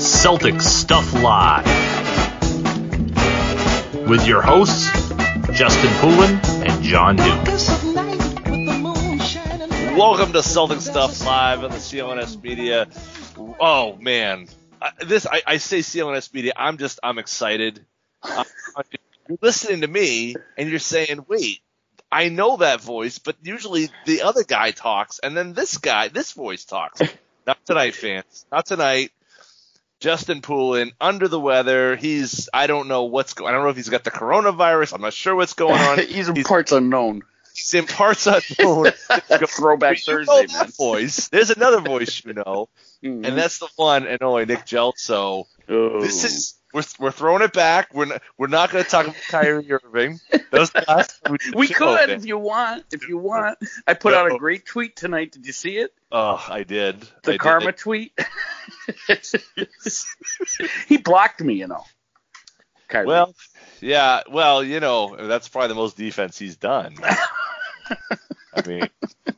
Celtic Stuff Live. With your hosts, Justin Poulin and John Duke. Welcome to Celtic Stuff Live on the CLNS Media. Oh man, I, this I, I say CLNS Media. I'm just I'm excited. You're listening to me and you're saying, "Wait, I know that voice," but usually the other guy talks, and then this guy, this voice talks. Not tonight, fans. Not tonight. Justin Poulin under the weather. He's I don't know what's going. I don't know if he's got the coronavirus. I'm not sure what's going on. He's in parts unknown. He's in parts unknown. Throwback You know Thursday, that man. voice. There's another voice you know, Mhm. and that's the one and only Nick Gelso. Oh. This is we're we're throwing it back. We're not, we're not going to talk about Kyrie Irving. That was the last time We could if you want. If you want. I put out a great tweet tonight. Did you see it? Oh, I did. The I did. karma tweet. he blocked me, you know. Kyrie. Well, yeah. Well, you know, that's probably the most defense he's done. I mean,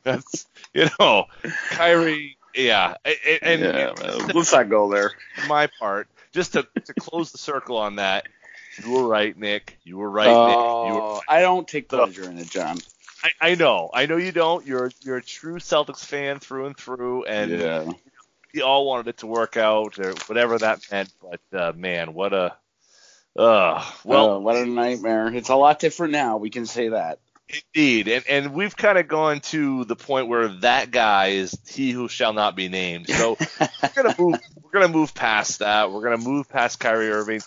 that's you know, Kyrie. Yeah, and, and yeah, well, let's not go there. my part, just to, to close the circle on that, you were right, Nick. You were right, Oh, Nick. You were, oh, I don't take pleasure in it, John. I, I know, I know you don't. You're you're a true Celtics fan through and through, and yeah. we all wanted it to work out or whatever that meant. But uh, man, what a uh, well, Well, what a nightmare. It's a lot different now. We can say that. Indeed, and and we've kind of gone to the point where that guy is he who shall not be named. So we're gonna move. We're gonna move past that. We're gonna move past Kyrie Irving.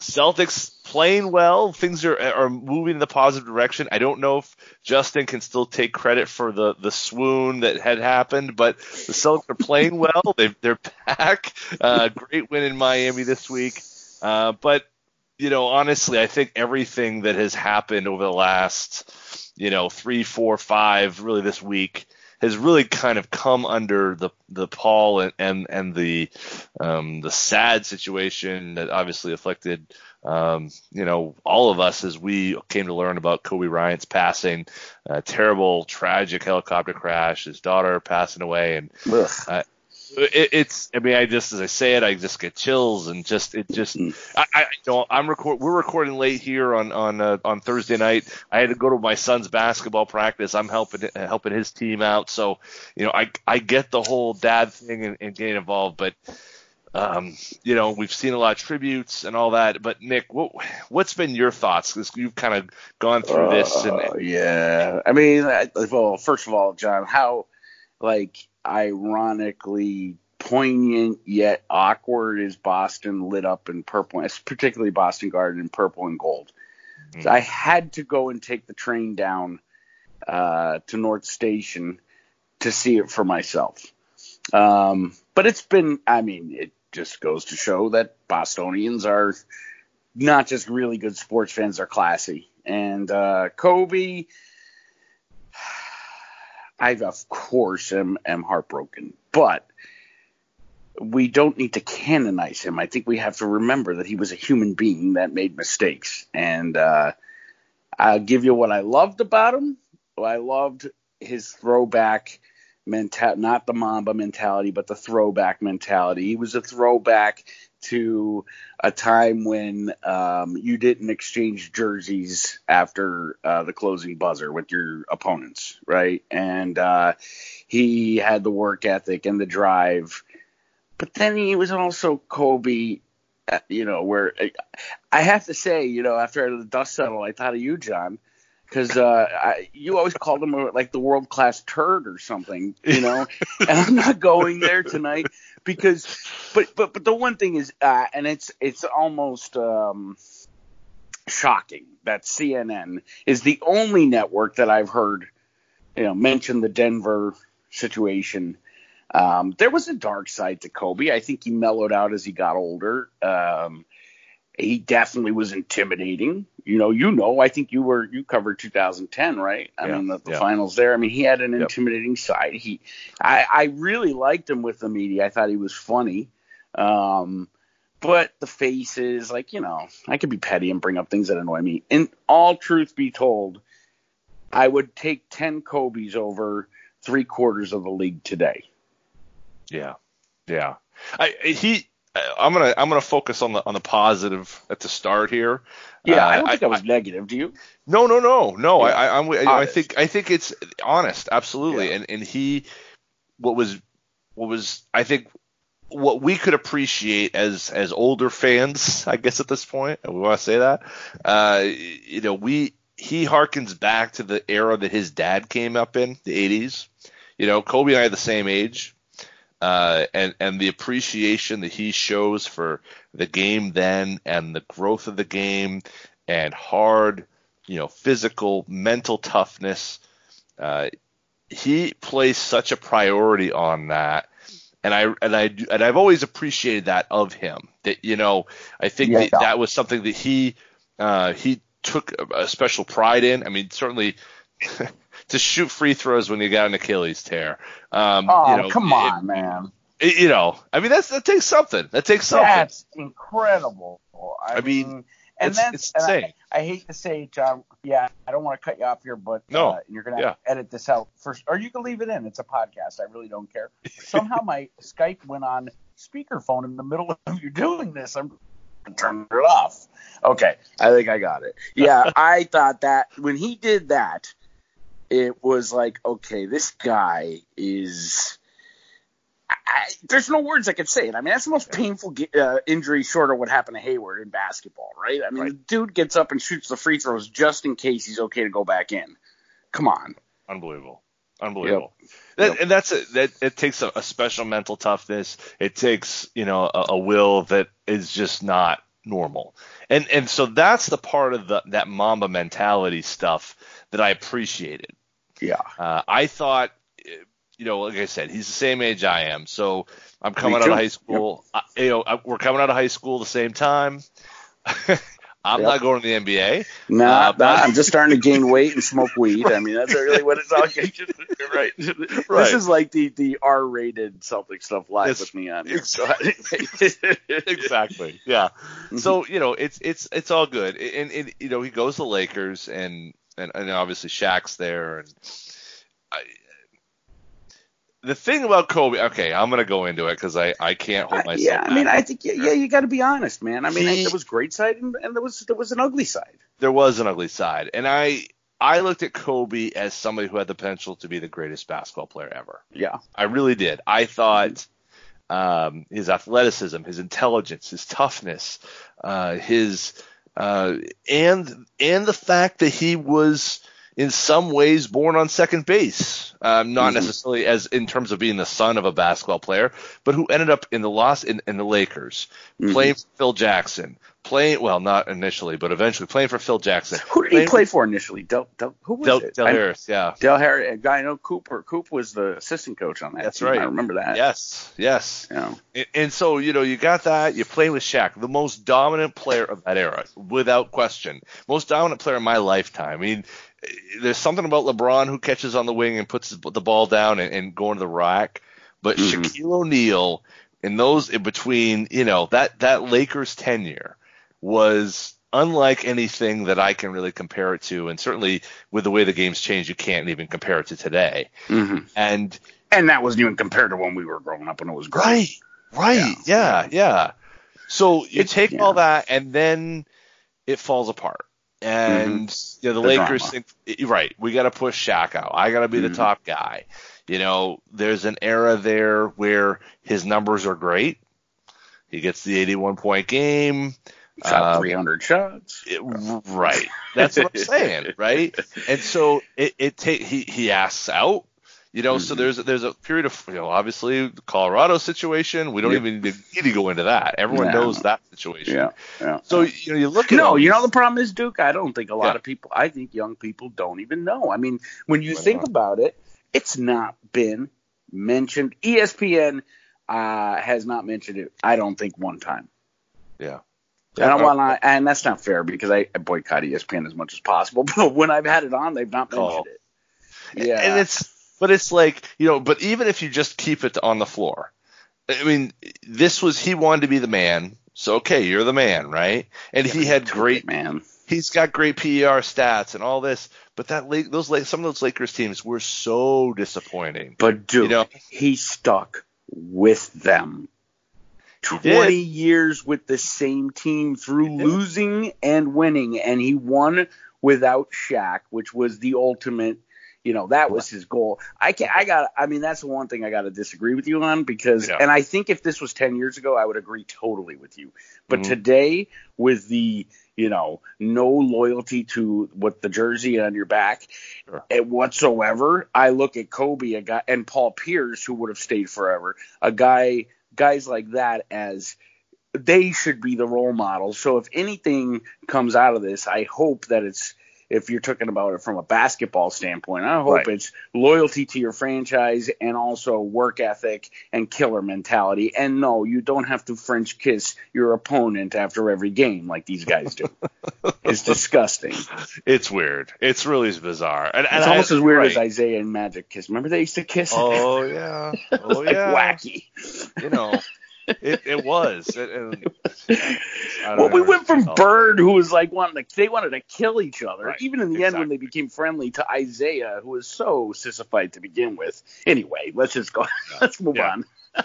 Celtics playing well. Things are are moving in the positive direction. I don't know if Justin can still take credit for the the swoon that had happened, but the Celtics are playing well. They they're back. Uh, great win in Miami this week. Uh, but you know, honestly, I think everything that has happened over the last, you know, three, four, five, really this week has really kind of come under the the pall and and, and the um, the sad situation that obviously afflicted um, you know all of us as we came to learn about Kobe Bryant's passing, a terrible, tragic helicopter crash, his daughter passing away, and it, it's. I mean, I just as I say it, I just get chills and just it just. Mm. I, I don't. I'm record. We're recording late here on on uh, on Thursday night. I had to go to my son's basketball practice. I'm helping uh, helping his team out. So you know, I I get the whole dad thing and, and getting involved, but. Um, you know, we've seen a lot of tributes and all that, but Nick, what what's been your thoughts? Because you've kind of gone through this, and Uh, yeah. I mean, I, well, first of all, John, how like ironically poignant yet awkward is Boston lit up in purple, particularly Boston Garden in purple and gold. Mm. So I had to go and take the train down uh, to North Station to see it for myself. Um, but it's been, I mean, it just goes to show that Bostonians are not just really good sports fans, they're classy. And uh, Kobe, I of course am, am heartbroken, but we don't need to canonize him. I think we have to remember that he was a human being that made mistakes. And uh, I'll give you what I loved about him. I loved his throwback mentality, not the Mamba mentality, but the throwback mentality. He was a throwback to a time when um, you didn't exchange jerseys after uh, the closing buzzer with your opponents, right? And uh, he had the work ethic and the drive. But then he was also Kobe, uh, you know, where I have to say, you know, after the dust settled, I thought of you, John, because uh, you always called him like the world class turd or something, you know. and I'm not going there tonight because, but but but the one thing is, uh, and it's it's almost um, shocking that CNN is the only network that I've heard, you know, mention the Denver situation. Um, there was a dark side to Kobe. I think he mellowed out as he got older. Um, he definitely was intimidating. You know, you know, I think you were you covered 2010, right? I Yeah, mean, the, the yeah. finals there. I mean, he had an Yep. intimidating side. He, I, I really liked him with the media. I thought he was funny. Um, but the faces, like you know, I could be petty and bring up things that annoy me. In all truth be told, I would take 10 Kobe's over three quarters of the league today. Yeah, yeah. I he. I'm gonna I'm gonna focus on the on the positive at the start here. Yeah, Uh, I don't think I, was negative. Do you? No, no, no, no. Yeah. I, I, I'm, I, I think, I think it's honest, absolutely. Yeah. And and he, what was, what was, I think, what we could appreciate as as older fans, I guess at this point, we want to say that, uh, you know, we he harkens back to the era that his dad came up in, the '80s. You know, Kobe and I are the same age. Uh, and and the appreciation that he shows for the game then and the growth of the game and hard, you know, physical, mental toughness. Uh, he placed such a priority on that, and I and I and I've always appreciated that of him. That you know, I think Yeah. that, that was something that he uh, he took a, a special pride in. I mean, certainly. to shoot free throws when you got an Achilles tear. Um, Oh, you know, come it- on, man. it- you know, I mean, that's that takes something. That takes something. That's incredible. I, I mean, mean, and it's- that's it's and I- insane. I, hate to say, John. Yeah, I don't want to cut you off here, but No. uh, you're gonna Yeah. edit this out first, or you can leave it in. It's a podcast. I really don't care. Somehow my Skype went on speakerphone in the middle of you doing this. I'm gonna it off. Okay, I think I got it. Yeah, I thought that when he did that, it was like, okay, this guy is. I, there's no words I could say it. I mean, that's the most painful uh, injury short of what happened to Hayward in basketball, right? I mean, the dude gets up and shoots the free throws just in case he's okay to go back in. Come on. Unbelievable. Unbelievable. Yep. That, Yep. And that's a, that. It takes a, a special mental toughness. It takes you know a, a will that is just not normal. And and so that's the part of the that Mamba mentality stuff that I appreciated. Yeah. Uh, I thought, you know, like I said, he's the same age I am. So I'm coming out of high school. I, you know, I, we're coming out of high school the same time. I'm Yep. not going to the NBA. Nah, Uh, nah, I'm just starting to gain weight and smoke weed. I mean, that's really what it's all. right. Right. This is like the the R-rated Celtic stuff live It's- with me on here. So, exactly. Yeah. So you know, it's it's it's all good, and, and you know he goes to Lakers, and and, and obviously Shaq's there, and I, the thing about Kobe. Okay, I'm gonna go into it because I I can't hold myself. yeah, I mean. I think yeah, yeah you got to be honest, man. I mean, He- there was great side and, and there was there was an ugly side. there was an ugly side, and I I looked at Kobe as somebody who had the potential to be the greatest basketball player ever. Yeah, I really did. I thought um, his athleticism, his intelligence, his toughness, uh, his uh, and and the fact that he was in some ways born on second base, um, not necessarily as in terms of being the son of a basketball player, but who ended up in the loss in, in the Lakers, playing for Phil Jackson, playing well not initially, but eventually playing for Phil Jackson. who did he play for initially? Del, Del who was Del, it? Del I- Harris, yeah. Del Harris. A guy I know Cooper. Coop was the assistant coach on that. That's team. right. I remember that. Yes, yes. Yeah. And, and so, you know, you got that. You play with Shaq, the most dominant player of that era, without question. Most dominant player in my lifetime. I mean, there's something about LeBron who catches on the wing and puts the ball down and, and going to the rack. But Mhm. Shaquille O'Neal, in those in between, you know, that, that Lakers tenure was unlike anything that I can really compare it to. And certainly with the way the game's changed, you can't even compare it to today hmm and and that wasn't even compared to when we were growing up when it was great. Right. Right. Yeah. Yeah. So you It's- take yeah. all that, and then it falls apart. And you know, the, The Lakers drama. think, right, we got to push Shaq out. I got to be the Mhm. top guy. You know, there's an era there where his numbers are great. He gets the 81 point game. Shot Uh, 300 shots. it- right. That's what I'm saying, right? And so it, it he he asks out. You know, so Mhm. there's there's a period of you know obviously the Colorado situation. We don't Yep. even need to, go into that. Everyone Yeah. knows that situation. Yeah. Yeah. So you know you look at No, you know the problem is, Duke. I don't think a lot Yeah. of people. I think young people don't even know. I mean, when you Why think not? about it, it's not been mentioned. ESPN uh, has not mentioned it. I don't think one time. yeah. And, I wanna, and that's not fair because I, I boycott ESPN as much as possible. But when I've had it on, they've not mentioned Oh. it. Yeah, And it's but it's like you know, but even if you just keep it on the floor, I mean, this was he wanted to be the man. So okay, you're the man, right? And he had great man. he's got great PER stats and all this, but that Lake, those Lake, some of those Lakers teams were so disappointing. But dude, You know- he stuck with them. He did. 20 years with the same team through losing and winning, and he won without Shaq, which was the ultimate. You know that was his goal. I can I got. I mean, that's the one thing I got to disagree with you on because, Yeah. and I think if this was ten years ago, I would agree totally with you. But Mhm. today, with the you know no loyalty to what the jersey on your back Sure. whatsoever, I look at Kobe, a guy, and Paul Pierce, who would have stayed forever, a guy, guys like that as they should be the role models. So if anything comes out of this, I hope that it's if you're talking about it from a basketball standpoint, I hope Right. it's loyalty to your franchise and also work ethic and killer mentality. And no, you don't have to French kiss your opponent after every game like these guys do. it's disgusting. It's weird. It's really bizarre. And, and It's almost I- as weird right. as Isaiah and Magic kiss. Remember they used to kiss? Oh yeah. Oh like yeah. wacky. You know, it, it was. It, and, Well, we went from Bird, who was like wanting to, they wanted to kill each other, Right. even in the end when they became friendly, to Isaiah, who was so sissified to begin with. Anyway, let's just go. let's move Yeah. on.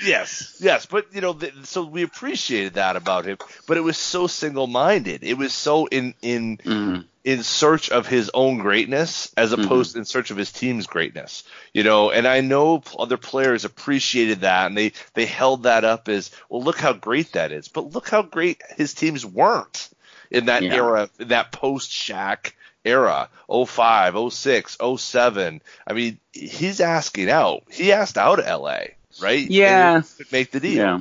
Yes, yes, but you know, th- so we appreciated that about him, but it was so single-minded. It was so in in mm-hmm. In search of his own greatness as mm-hmm. opposed in search of his team's greatness. You know, and I know other players appreciated that and they they held that up as, well, look how great that is. But look how great his teams weren't in that Yeah. era, in that post Shaq era, 05, 06, 07. I mean, he's asking out. He asked out of LA, right? Yeah. Make the deal. Yeah.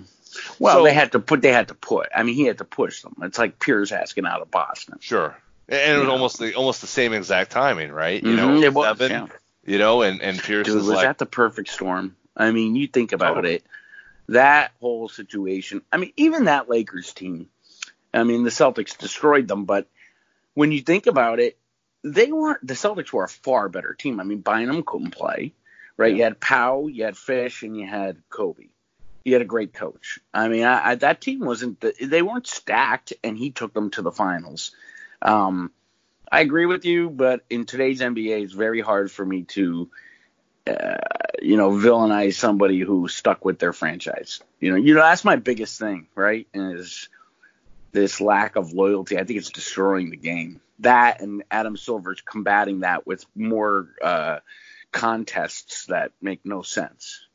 Well, So- they had to put. They had to put. I mean, he had to push them. It's like Pierce asking out of Boston. Sure. And it was Yeah. almost the almost the same exact timing, right? You Mhm, know, it was, seven, yeah. you know, and and Pierce Dude, was like, that the perfect storm? I mean, you think about Totally. it. That whole situation. I mean, even that Lakers team. I mean, the Celtics destroyed them, but when you think about it, they weren't. The Celtics were a far better team. I mean, Bynum couldn't play, right? You had Powell, you had Fish, and you had Kobe. You had a great coach. I mean, I, I, that team wasn't. The, they weren't stacked, and he took them to the finals. Um, I agree with you, but in today's NBA, it's very hard for me to uh, you know, villainize somebody who stuck with their franchise. You know, you know that's my biggest thing, right? Is this lack of loyalty. I think it's destroying the game. That and Adam Silver's combating that with more uh, contests that make no sense.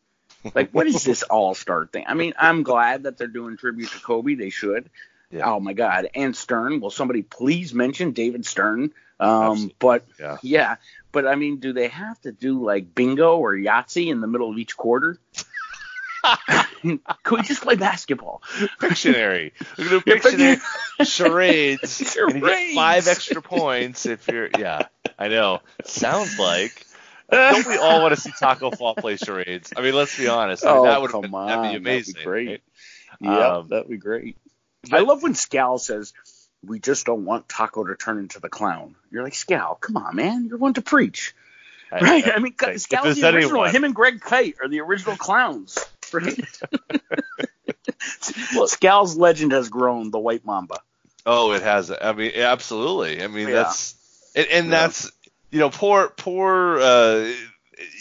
Like, what is this All Star thing? I mean, I'm glad that they're doing tribute to Kobe. They should. Yeah. Oh my God! And Stern. Will somebody please mention David Stern? Um, but Yeah. yeah, but I mean, do they have to do like bingo or Yahtzee in the middle of each quarter? Could we just play basketball? Pictionary. We're gonna do Pictionary charades. And you get Charades. five extra points if you're. Yeah, I know. Sounds like. Don't we all want to see Taco Fall play charades? I mean, let's be honest. I mean, oh, that would come been, on, that'd be amazing. That'd be great. right? Yeah, Um, that'd be great. I love when Scal says, "We just don't want Taco to turn into the clown." You're like, Scal, come on, man, you're one to preach, right? I, mean, if Scal's the original. anyone- Him and Greg Kite are the original clowns, right? Scal's legend has grown. The White Mamba. Oh, it has. I mean, absolutely. I mean, Yeah. that's and, and Yeah. that's you know, poor poor uh,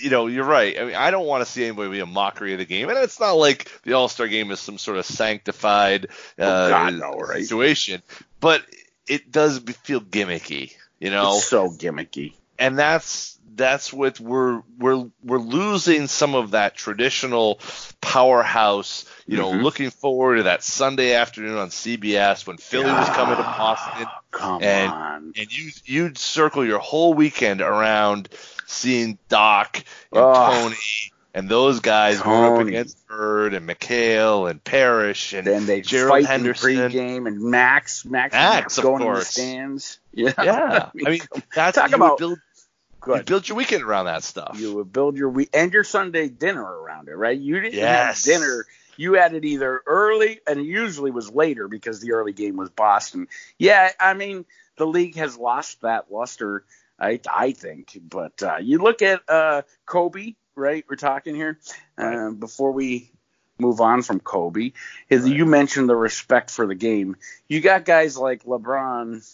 you know, you're right. I mean, I don't want to see anybody be a mockery of the game, and it's not like the All Star game is some sort of sanctified uh, Oh, God, no, right? situation, but it does feel gimmicky, you know It's so gimmicky. and that's that's what we're we're we're losing some of that traditional powerhouse. You know, Mhm. looking forward to that Sunday afternoon on CBS when Philly was coming to Boston, Come and on. and you you'd circle your whole weekend around seeing Doc and Ugh. Tony and those guys up against Bird and McHale and Parish and Then they Gerald fight Henderson. pregame, and Max, Max, Max, going in the stands. Yeah, Yeah, I mean that's talk you about- build you build your weekend around that stuff. You would build your week and your Sunday dinner around it, right? You didn't Yes. have dinner. You had it either early, and usually was later because the early game was Boston. Yeah, I mean the league has lost that luster, I I think. But uh, you look at uh, Kobe, right? We're talking here uh, before we move on from Kobe. Is you mentioned the respect for the game. You got guys like LeBron.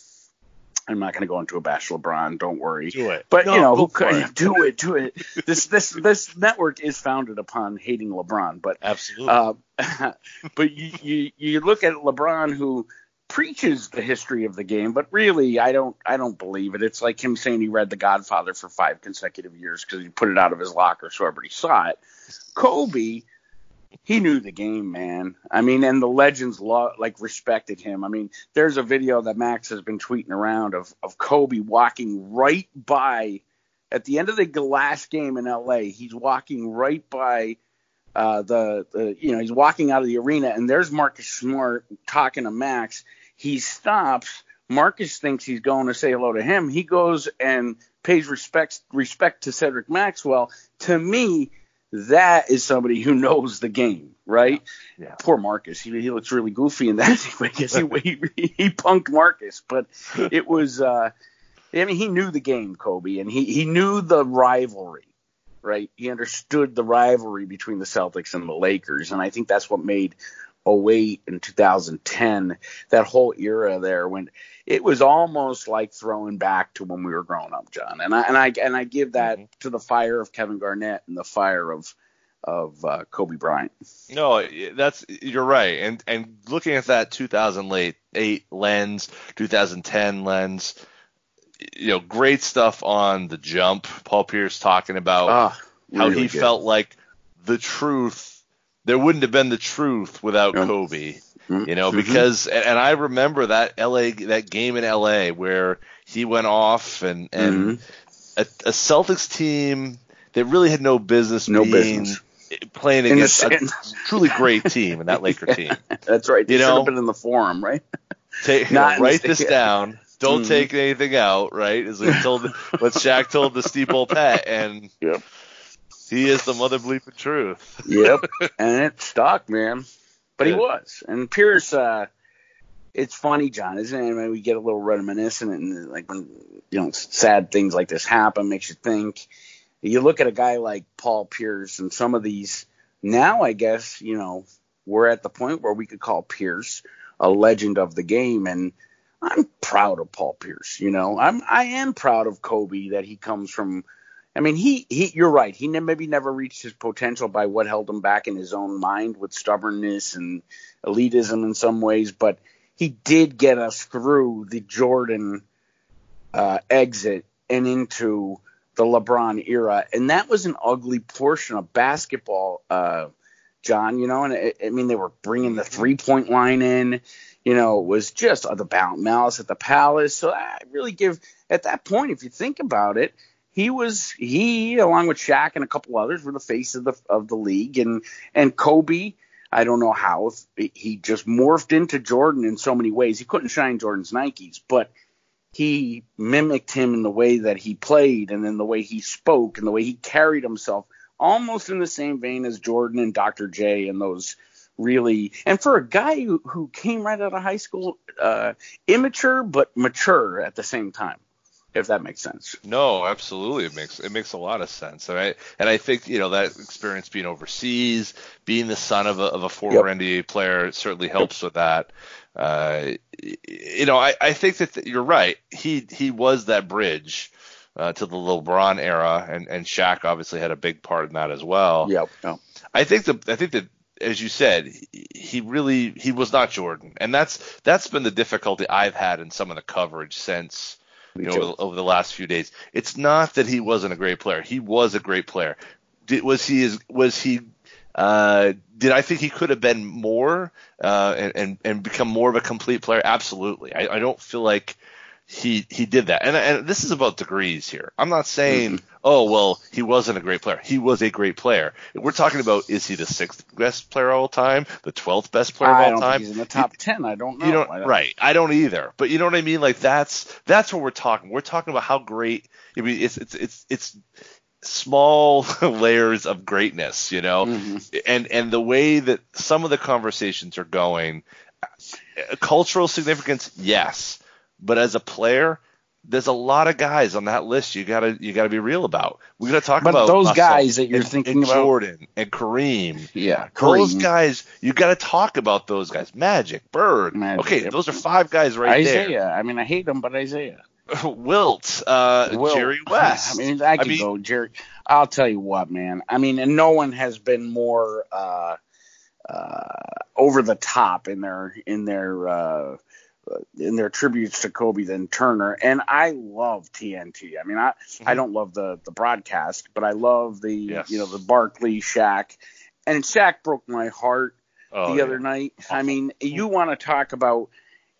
I'm not going to go into a bash LeBron. Don't worry. Do it. But No, you know, who could do it? Do it. This this this network is founded upon hating LeBron, but Absolutely. uh, but you, you you look at LeBron who preaches the history of the game, but really I don't I don't believe it. It's like him saying he read The Godfather for five consecutive years because he put it out of his locker so everybody saw it. Kobe, he knew the game, man. I mean, and the legends lo- like respected him. I mean, there's a video that Max has been tweeting around of of Kobe walking right by at the end of the last game in LA. He's walking right by uh, the, the you know he's walking out of the arena and there's Marcus Smart talking to Max. He stops. Marcus thinks he's going to say hello to him. He goes and pays respect respect to Cedric Maxwell. To me, that is somebody who knows the game, right? Yeah. Poor Marcus. He, he looks really goofy in that because he, he he punked Marcus, but it was. uh I mean, he knew the game, Kobe, and he he knew the rivalry right? He understood the rivalry between the Celtics and the Lakers, and I think that's what made 08 and 2010 that whole era there when it was almost like throwing back to when we were growing up, John. And I and I and I give that to the fire of Kevin Garnett and the fire of of uh, Kobe Bryant. No, that's you're right. And and looking at that 2008 lens, 2010 lens, you know, great stuff on the jump. Paul Pierce talking about Ah, how really he good. felt like the truth. There wouldn't have been the truth without Yeah. Kobe. Mhm. You know, Mhm. because and, I remember that LA that game in LA where he went off and and Mm-hmm. a, a Celtics team that really had no business No being business. playing In against a truly great team and that Laker team. That's right. They You know- been in the forum, right? Take, Not write this down. Don't Mhm. take anything out. Right, as we told what Shaq told the Steve Bulpett, and Yep. He is the mother bleeping truth. Yep. and it stuck, man. But he was. And Pierce, uh, it's funny, John, isn't it? When we get a little reminiscent and like when, you know, sad things like this happen, makes you think. You look at a guy like Paul Pierce and some of these, now I guess, you know, we're at the point where we could call Pierce a legend of the game. And I'm proud of Paul Pierce, you know, I'm, I am proud of Kobe that he comes from, I mean, he, he you're right. He ne- maybe never reached his potential by what held him back in his own mind with stubbornness and elitism in some ways, but he did get us through the Jordan uh, exit and into the LeBron era, and that was an ugly portion of basketball, uh, John. You know, and it, I mean, they were bringing the three point line in. You know, it was just uh, the malice at the palace. So I really give at that point, if you think about it, he was he along with Shaq and a couple others were the face of the of the league, and and Kobe. I don't know how he just morphed into Jordan in so many ways. He couldn't shine Jordan's Nikes, but he mimicked him in the way that he played and in the way he spoke and the way he carried himself, almost in the same vein as Jordan and Dr. J and those really. And for a guy who, who came right out of high school, uh, immature but mature at the same time, if that makes sense. No, absolutely, it makes it makes a lot of sense, and I and I think you know that experience being overseas, being the son of a, of a former Yep. NBA player, certainly helps with that. Uh, you know, I, I think that you're right. He he was that bridge uh, to the LeBron era, and and Shaq obviously had a big part in that as well. Yep. yep. I think the I think that as you said, he really he was not Jordan, and that's that's been the difficulty I've had in some of the coverage since you know over, over, the last few days. It's not that he wasn't a great player; he was a great player. Did, was he is was he? Uh, did I think he could have been more uh, and, and and become more of a complete player? Absolutely. I, I don't feel like he he did that. And and this is about degrees here. I'm not saying, mm-hmm. oh well, he wasn't a great player. He was a great player. We're talking about is he the sixth best player of all time, the twelfth best player I of all time? he's in the top he, ten. I don't know. You don't, I don't, right? I don't either. But you know what I mean? Like that's that's what we're talking. We're talking about how great. I mean, it's it's it's it's small layers of greatness, you know, mm-hmm. and and the way that some of the conversations are going, cultural significance, yes but as a player, there's a lot of guys on that list you gotta you gotta be real about. We gotta talk but about those guys that you're and, thinking and about, Jordan and Kareem. Yeah, Kareem. those guys you gotta talk about those guys. Magic, Bird. Magic. Okay, those are five guys right Isaiah. there. Isaiah. I mean, I hate them, but Isaiah. Wilt, uh, Wilt. Jerry West. I mean, I could I mean, go Jerry. I'll tell you what, man. I mean, and no one has been more uh, uh, over the top in their in their uh, in their tributes to Kobe than Turner. And I love TNT. I mean, I mm-hmm. I don't love the the broadcast, but I love the yes. you know the Barkley Shaq. And Shaq broke my heart oh, the yeah. other night. I mean, you want to talk about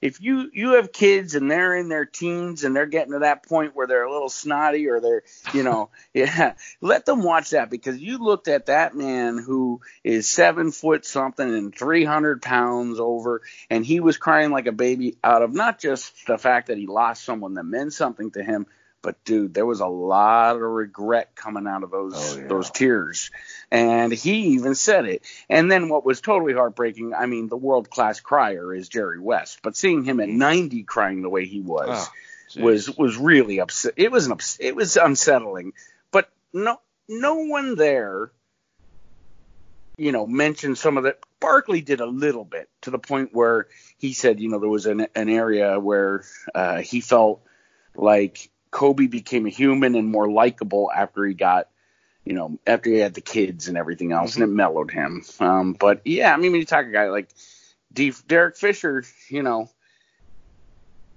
if you you have kids and they're in their teens and they're getting to that point where they're a little snotty or they're you know yeah let them watch that because you looked at that man who is seven foot something and 300 pounds over and he was crying like a baby out of not just the fact that he lost someone that meant something to him but dude, there was a lot of regret coming out of those oh, yeah. those tears, and he even said it. And then what was totally heartbreaking, I mean, the world class crier is Jerry West, but seeing him at 90 crying the way he was oh, was was really upset. It was an ups- it was unsettling, but no no one there, you know, mentioned some of that. Barkley did a little bit to the point where he said, you know, there was an an area where uh, he felt like Kobe became a human and more likable after he got, you know, after he had the kids and everything else, mm-hmm. and it mellowed him. Um, but yeah, I mean, when you talk a guy like D- Derek Fisher, you know,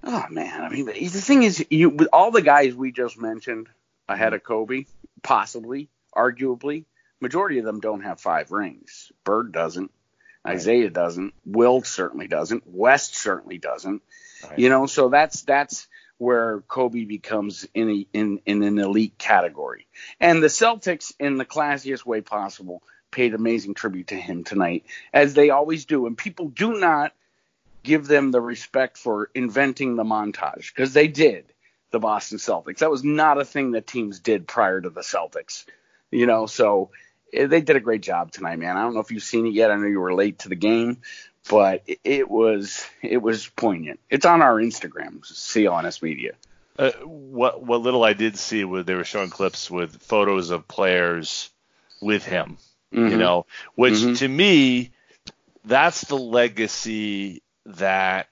oh man, I mean, the thing is, you with all the guys we just mentioned ahead of Kobe, possibly, arguably, majority of them don't have five rings. Bird doesn't. Right. Isaiah doesn't. Wilt certainly doesn't. West certainly doesn't. Right. You know, so that's that's where Kobe becomes in, a, in, in an elite category. And the Celtics, in the classiest way possible, paid amazing tribute to him tonight, as they always do. And people do not give them the respect for inventing the montage, because they did, the Boston Celtics. That was not a thing that teams did prior to the Celtics. You know, so eh, they did a great job tonight, man. I don't know if you've seen it yet. I know you were late to the game, but it was it was poignant. It's on our Instagram, CLNS Media. Uh, what what little I did see was they were showing clips with photos of players with him, mm-hmm. you know, which mm-hmm. to me, that's the legacy that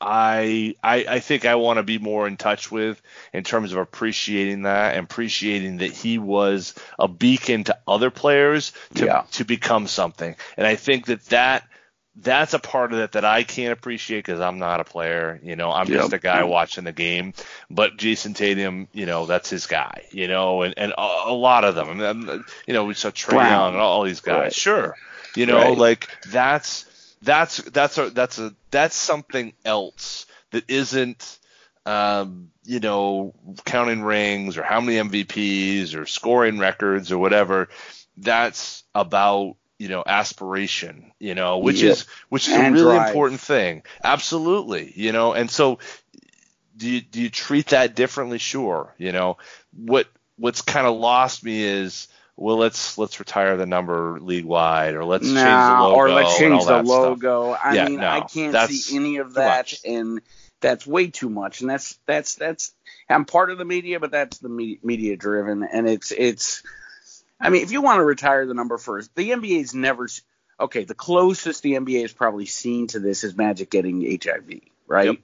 I I, I think I want to be more in touch with in terms of appreciating that and appreciating that he was a beacon to other players to yeah. to become something. And I think that that that's a part of it that I can't appreciate because I'm not a player. You know, I'm yep. just a guy watching the game. But Jayson Tatum, you know, that's his guy. You know, and and a, a lot of them. I mean, you know, we saw Trae Young and all these guys. Right. Sure, you know, right. like that's that's that's a that's a that's something else that isn't. Um, you know, counting rings or how many MVPs or scoring records or whatever. That's about you know aspiration you know which yeah. is which is and a really drive. important thing. Absolutely you know and so do you do you treat that differently? Sure you know. What what's kind of lost me is well let's let's retire the number league wide or let's nah, change the logo or let's change the logo. I yeah, mean no, i can't see any of that and that's way too much and that's that's that's i'm part of the media but that's the media driven and it's it's I mean, if you want to retire the number first, the NBA's never. Okay, the closest the NBA has probably seen to this is Magic getting HIV, right? Yep.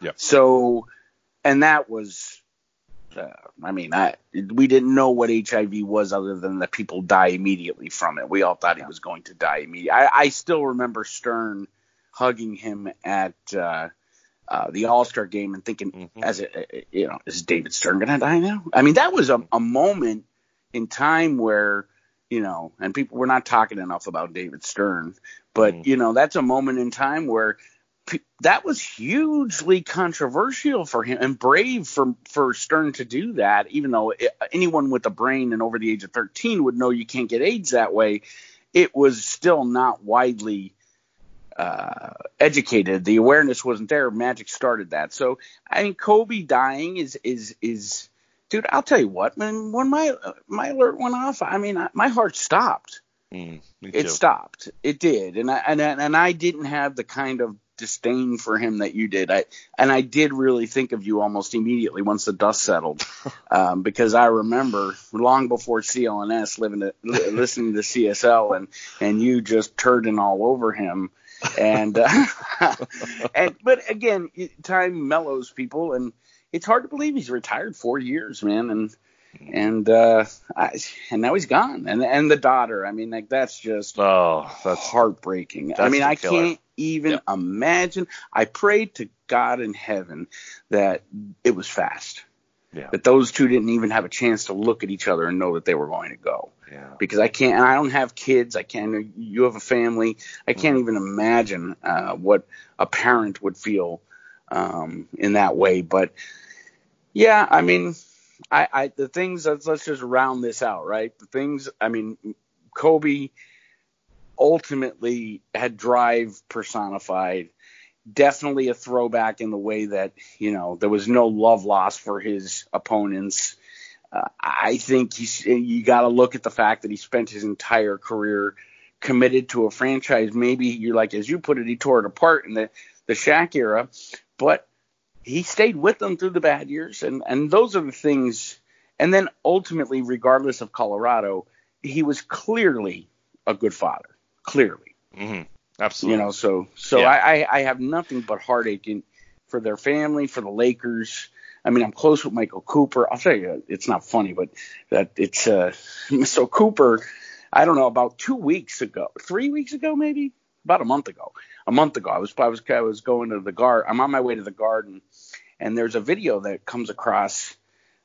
Yep. So, and that was uh, I mean, I we didn't know what HIV was other than that people die immediately from it. We all thought he was going to die immediately. I, I still remember Stern hugging him at uh, uh, the All Star game and thinking, Mhm. as a, you know, is David Stern going to die now? I mean, that was a, a moment in time where you know, and people we're not talking enough about David Stern, but Mm. you know, that's a moment in time where pe- that was hugely controversial for him and brave for for Stern to do that. Even though it, anyone with a brain and over the age of 13 would know you can't get AIDS that way, it was still not widely uh, educated. The awareness wasn't there. Magic started that. So I think Kobe dying is is is. Dude, I'll tell you what. When when my my alert went off, I mean, I, my heart stopped Mm, it stopped. It did, and I and I, and I didn't have the kind of disdain for him that you did. I and I did really think of you almost immediately once the dust settled, um, because I remember long before CLNS living to, li- listening to CSL and and you just turning all over him. And uh, and but again, time mellows people, and it's hard to believe he's retired four years, man. And and uh, I, and now he's gone. And and the daughter, I mean, like that's just Oh, that's heartbreaking. I mean, I killer. can't even imagine. I prayed to God in heaven that it was fast. yeah, That those two didn't even have a chance to look at each other and know that they were going to go. yeah. Because I can't, and I don't have kids. I can't. You have a family. I Mm-hmm. can't even imagine uh, what a parent would feel um, in that way. But yeah, I mean, I, I the things. Let's, let's just round this out, right? The things. I mean, Kobe ultimately had drive personified. Definitely a throwback in the way that you know there was no love lost for his opponents. Uh, I think he's, you got to look at the fact that he spent his entire career committed to a franchise. Maybe you're like, as you put it, he tore it apart in the the Shaq era, but he stayed with them through the bad years, and and those are the things. And then ultimately, regardless of Colorado, he was clearly a good father. Clearly, hmm Absolutely. you know. So so Yeah. I, I I have nothing but heartache in, for their family, for the Lakers. I mean, I'm close with Michael Cooper. I'll tell you, it's not funny, but that it's uh so Cooper. I don't know about two weeks ago, three weeks ago, maybe about a month ago. A month ago, I was I was I was going to the guard. I'm on my way to the garden, and there's a video that comes across.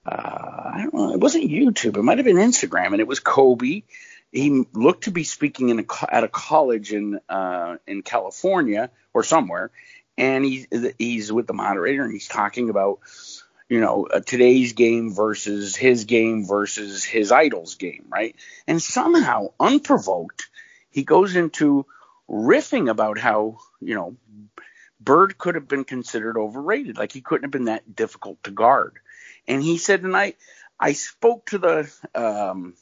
Uh, I don't know. It wasn't YouTube. It might have been Instagram, and it was Kobe. He looked to be speaking in a, at a college in uh, in California or somewhere, and he's he's with the moderator and he's talking about you know uh, today's game versus his game versus his idol's game, right? And somehow, unprovoked, he goes into riffing about how you know Bird could have been considered overrated, like he couldn't have been that difficult to guard. And he said, and I I spoke to the um,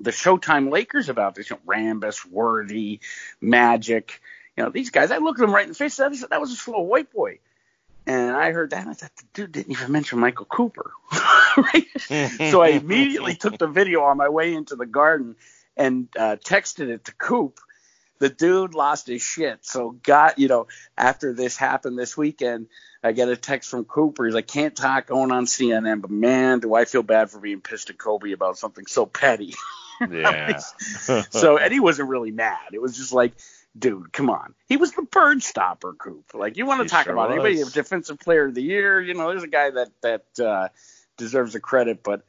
the Showtime Lakers about this, you know, Rambis, Worthy, Magic, you know, these guys. I looked at them right in the face. I said, that was a slow white boy. And I heard that. And I thought, the dude didn't even mention Michael Cooper. right? so I immediately took the video on my way into the garden and uh, texted it to Coop. The dude lost his shit. So got you know after this happened this weekend, I get a text from Cooper. He's like, "Can't talk going on CNN, but man, do I feel bad for being pissed at Kobe about something so petty." yeah. so and he wasn't really mad. It was just like, dude, come on. He was the bird stopper, Coop. Like you want to He talk sure about anybody, was. defensive player of the year. You know, there's a guy that that uh, deserves a credit, but.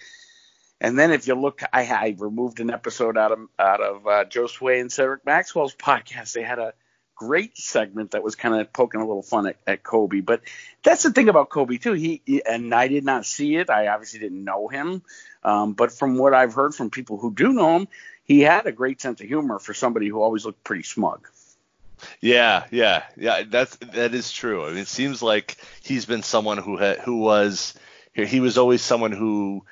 And then if you look, I, I removed an episode out of out of uh, Josue and Cedric Maxwell's podcast. They had a great segment that was kind of poking a little fun at, at Kobe. But that's the thing about Kobe too. He, and I did not see it. I obviously didn't know him, um, but from what I've heard from people who do know him, he had a great sense of humor for somebody who always looked pretty smug. Yeah, yeah, yeah. That's that is true. I mean, it seems like he's been someone who had who was he was always someone who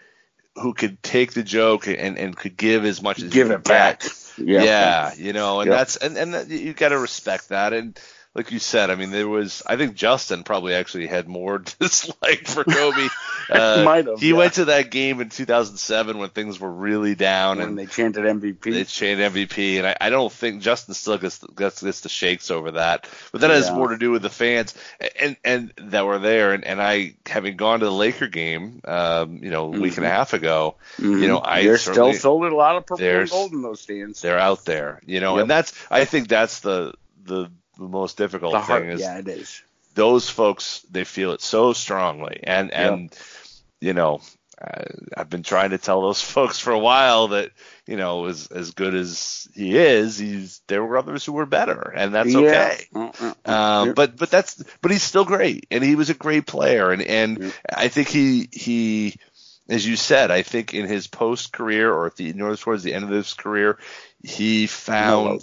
who could take the joke and and could give as much as Give it get. back. Yeah. Yeah, you know, and Yeah. that's and and you got to respect that. And like you said, I mean, there was. I think Justin probably actually had more dislike for Kobe. Uh, Might have, he yeah. went to that game in 2007 when things were really down, when and they chanted MVP. they chanted MVP, and I, I don't think Justin still gets, gets gets the shakes over that. But that has more to do with the fans and and that were there, and, and I having gone to the Laker game, um, you know, a week and a half ago, Mhm. you know, I They're still sold a lot of purple and gold in those stands. they're out there, you know, Yep. and that's I think that's the the, the most difficult The thing heart, is yeah, it is. those folks they feel it so strongly and and you know uh, I've been trying to tell those folks for a while that you know as as good as he is he's there were others who were better and that's Yeah. okay uh, um, but but that's but he's still great and he was a great player and and Yeah. I think he he as you said I think in his post career or at the towards the end of his career he found Mellowed.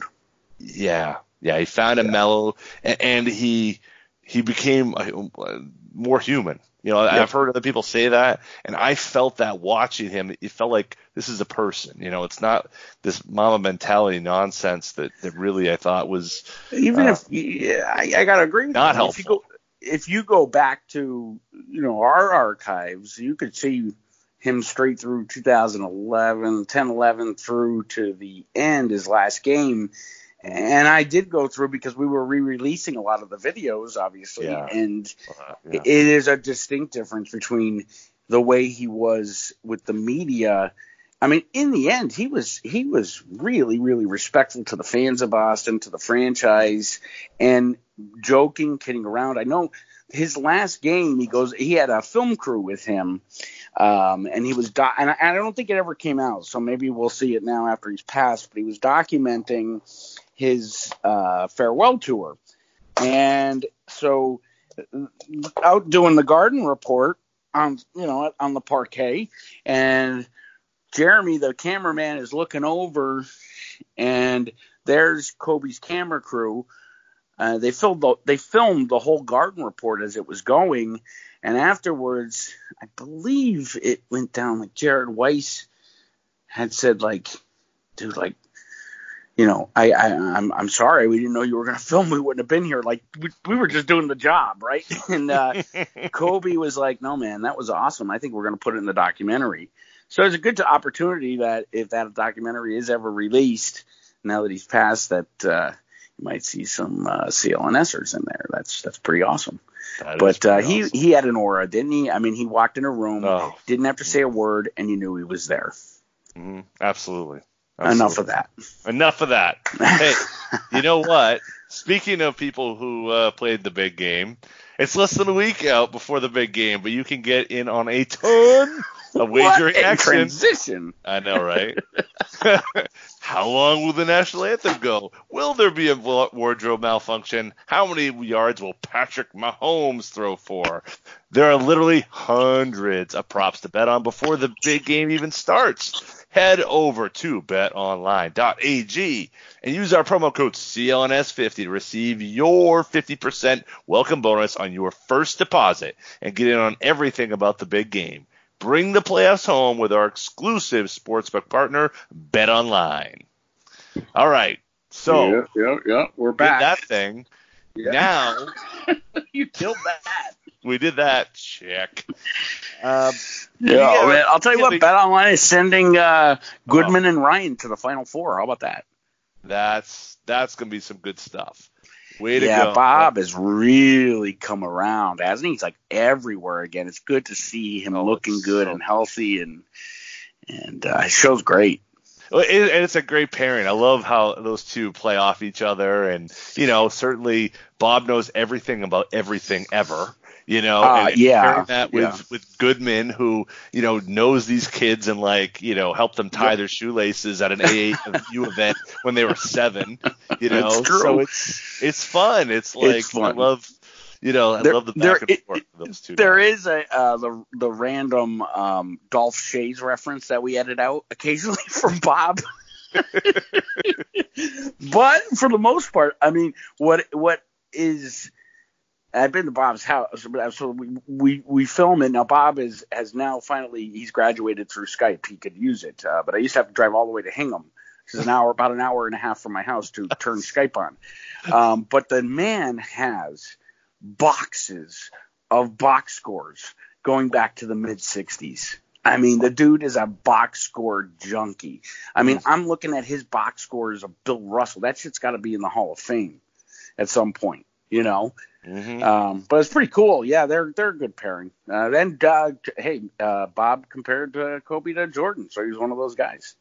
yeah, yeah, he found a mellow, and, he he became uh, more human. You know, I've heard other people say that, and I felt that watching him. It felt like this is a person. You know, it's not this Mamba mentality nonsense that that really I thought was Even uh, if yeah, I, I gotta agree with not you. If you go if you go back to you know our archives, you could see him straight through 2011, 10, 11 through to the end, his last game. And I did go through because we were re-releasing a lot of the videos, obviously, Yeah. and uh, yeah. it is a distinct difference between the way he was with the media. I mean, in the end, he was he was really really respectful to the fans of Boston, to the franchise, and joking, kidding around. I know his last game, he goes, he had a film crew with him, um, and he was, do- and I, I don't think it ever came out, so maybe we'll see it now after he's passed. But he was documenting his uh, farewell tour, and so out doing the garden report on you know on the parquet and Jeremy the cameraman is looking over and there's Kobe's camera crew. Uh, they filmed the, they filmed the whole garden report as it was going and afterwards I believe it went down like Jared Weiss had said like dude like you know, I, I I'm I'm sorry we didn't know you were gonna film. We wouldn't have been here. Like we, we were just doing the job, right? And uh, Kobe was like, "No, man, that was awesome. I think we're gonna put it in the documentary." So it's a good opportunity that if that documentary is ever released, now that he's passed, that uh, you might see some uh, CLNSers in there. That's that's pretty awesome. That But uh, he awesome. he had an aura, didn't he? I mean, he walked in a room, Oh. didn't have to say a word, and you knew he was there. Mhm. absolutely. Enough of that. Enough of that. Hey, you know what? Speaking of people who uh, played the big game, it's less than a week out before the big game, but you can get in on a ton of wagering What a action. transition. I know, right? How long will the national anthem go? Will there be a wardrobe malfunction? How many yards will Patrick Mahomes throw for? There are literally hundreds of props to bet on before the big game even starts. Head over to betonline.ag and use our promo code CLNS50 to receive your 50% welcome bonus on your first deposit and get in on everything about the big game. Bring the playoffs home with our exclusive sportsbook partner, BetOnline. All right, so yeah, yeah, yeah, we're back. that thing. Yeah. Now you killed that. We did that. Check. Um, Yeah, Yeah, man, I'll tell you yeah, what, they- Bet Online is sending uh, Goodman and Ryan to the Final Four. How about that? that's that's gonna be some good stuff. Way to yeah, go, Bob has really come around, hasn't he? He's like everywhere again. It's good to see him Oh, looking good so- and healthy, and and uh, his show's great. Well, it, and it's a great pairing. I love how those two play off each other, and you know, certainly Bob knows everything about everything ever. You know, Uh, and, and yeah, pairing that with yeah. with Goodman, who you know knows these kids and like you know helped them tie their shoelaces at an AAU event when they were seven. You know, It's so it's it's fun. It's like It's I love. You know, I There- love the there- back and it- forth of those two. There guys. is a uh, the the random um, Dolph Schayes reference that we edit out occasionally from Bob. but for the most part, I mean, what what is I've been to Bob's house, but so we, we we film it now. Bob is has now finally he's graduated through Skype. He could use it, uh, but I used to have to drive all the way to Hingham This is an hour, about an hour and a half from my house to turn Skype on. Um, but the man has boxes of box scores going back to the mid 60s. I mean, the dude is a box score junkie. I mean, I'm looking at his box scores of Bill Russell. That shit's got to be in the Hall of Fame at some point, you know. Mm-hmm. Um, but it's pretty cool. Yeah, they're they're a good pairing. Uh, and uh, hey, uh, Bob compared uh, Kobe to Jordan, so he's one of those guys.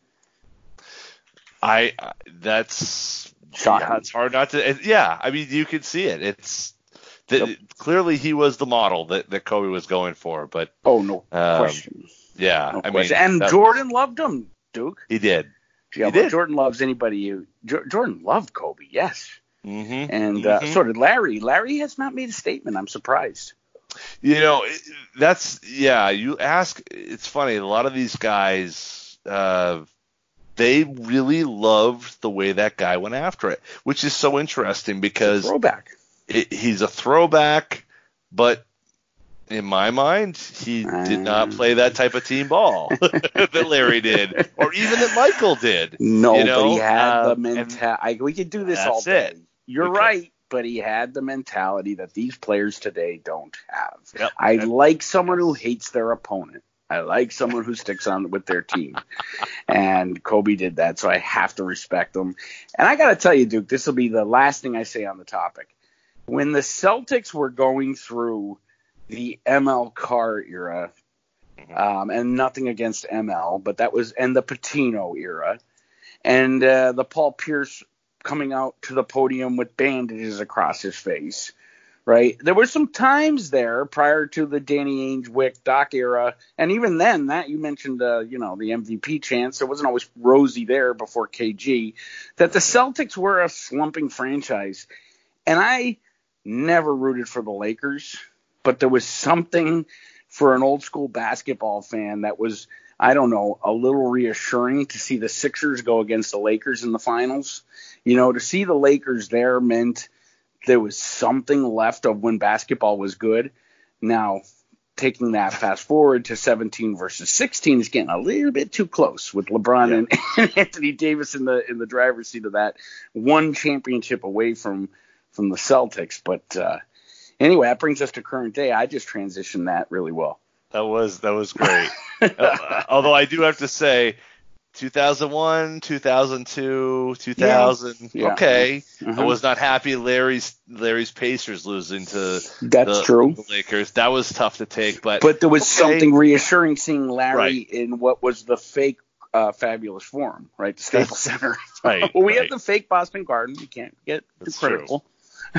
I I- that's yeah, it's hard not to. it- Yeah, I mean you can see it. It's the, clearly he was the model that, that Kobe was going for, but Oh no Um, question. yeah, No I mean and Jordan loved him, Duke. he did. Yeah, He but did. Jordan loves anybody. You Jo- Jordan loved Kobe, yes, Mm-hmm. and uh, Mhm. so did Larry. Larry has not made a statement. I'm surprised. You know, that's yeah. You ask. It's funny. A lot of these guys, uh, they really loved the way that guy went after it, which is so interesting because Throwback. it, he's a throwback, but in my mind, he did not Uh. play that type of team ball that Larry did, or even that Michael did. No, you know? but he had Uh, the mentality. We could do this all day. it. You're could. right, but he had the mentality that these players today don't have. Yep. I And- like someone who hates their opponent. I like someone who sticks on with their team. and Kobe did that, so I have to respect him. And I got to tell you, Duke, this will be the last thing I say on the topic. When the Celtics were going through the ML Carr era, um, and nothing against ML, but that was and the Pitino era, and uh, the Paul Pierce coming out to the podium with bandages across his face. Right, there were some times there prior to the Danny Ainge, Wyc, Doc era, and even then, that you mentioned, uh, you know, the MVP chance. It wasn't always rosy there before KG. That the Celtics were a slumping franchise, and I never rooted for the Lakers, but there was something for an old school basketball fan that was, I don't know, a little reassuring to see the Sixers go against the Lakers in the finals. You know, to see the Lakers there meant there was something left of when basketball was good. Now, taking that fast forward to 17 versus 16 is getting a little bit too close with LeBron and, and Anthony Davis in the in the driver's seat of that one championship away from from the Celtics. But uh, anyway, that brings us to current day. I just transitioned that really well. That was that was great. Uh, Although I do have to say, 2001, 2002, 2000. Yeah. Okay, I Mhm. was not happy Larry's Larry's Pacers losing to That's the, true. the Lakers. That was tough to take, but But there was Okay. something reassuring seeing Larry Right. in what was the fake uh, fabulous form, right? The Staples Center. right, well, we right. had the fake Boston Garden. You can't get too That's true.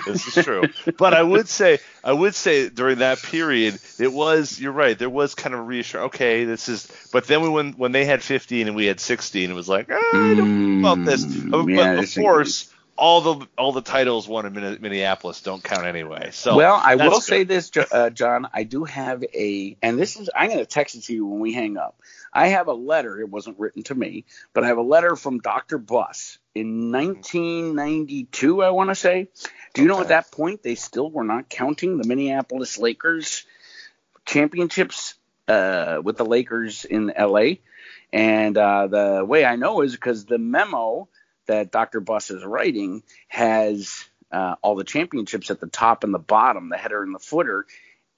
This is true. but I would say I would say during that period it was you're right, there was kind of reassuring okay, this is but then we when when they had fifteen and we had sixteen, it was like, ah, I don't know about this. Mm, But, yeah, but of course all the all the titles won in Minneapolis don't count anyway. So well, I will good. say this, uh, John. I do have a, and this is, I'm going to text it to you when we hang up. I have a letter. It wasn't written to me, but I have a letter from Dr. Buss in 1992, I want to say. Do you know at that point they still were not counting the Minneapolis Lakers championships uh, with the Lakers in LA? And uh, the way I know is because the memo that Dr. Buss is writing has uh, all the championships at the top and the bottom, the header and the footer,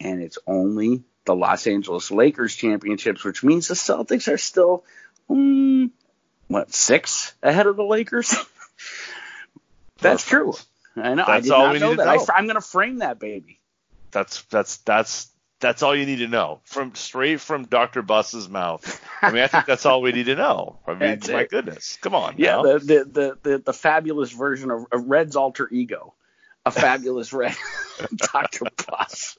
and it's only the Los Angeles Lakers championships, which means the Celtics are still, mm, what, six ahead of the Lakers? That's true. I know. I That's did all we know need to that. I, know. I'm going to frame that baby. that's that's that's that's all you need to know from straight from Dr. Buss's mouth. I mean, I think that's all we need to know. I mean, my it. goodness, come on. Yeah, the, the, the, the, fabulous version of, of Red's alter ego. A fabulous Red, Dr. Buss.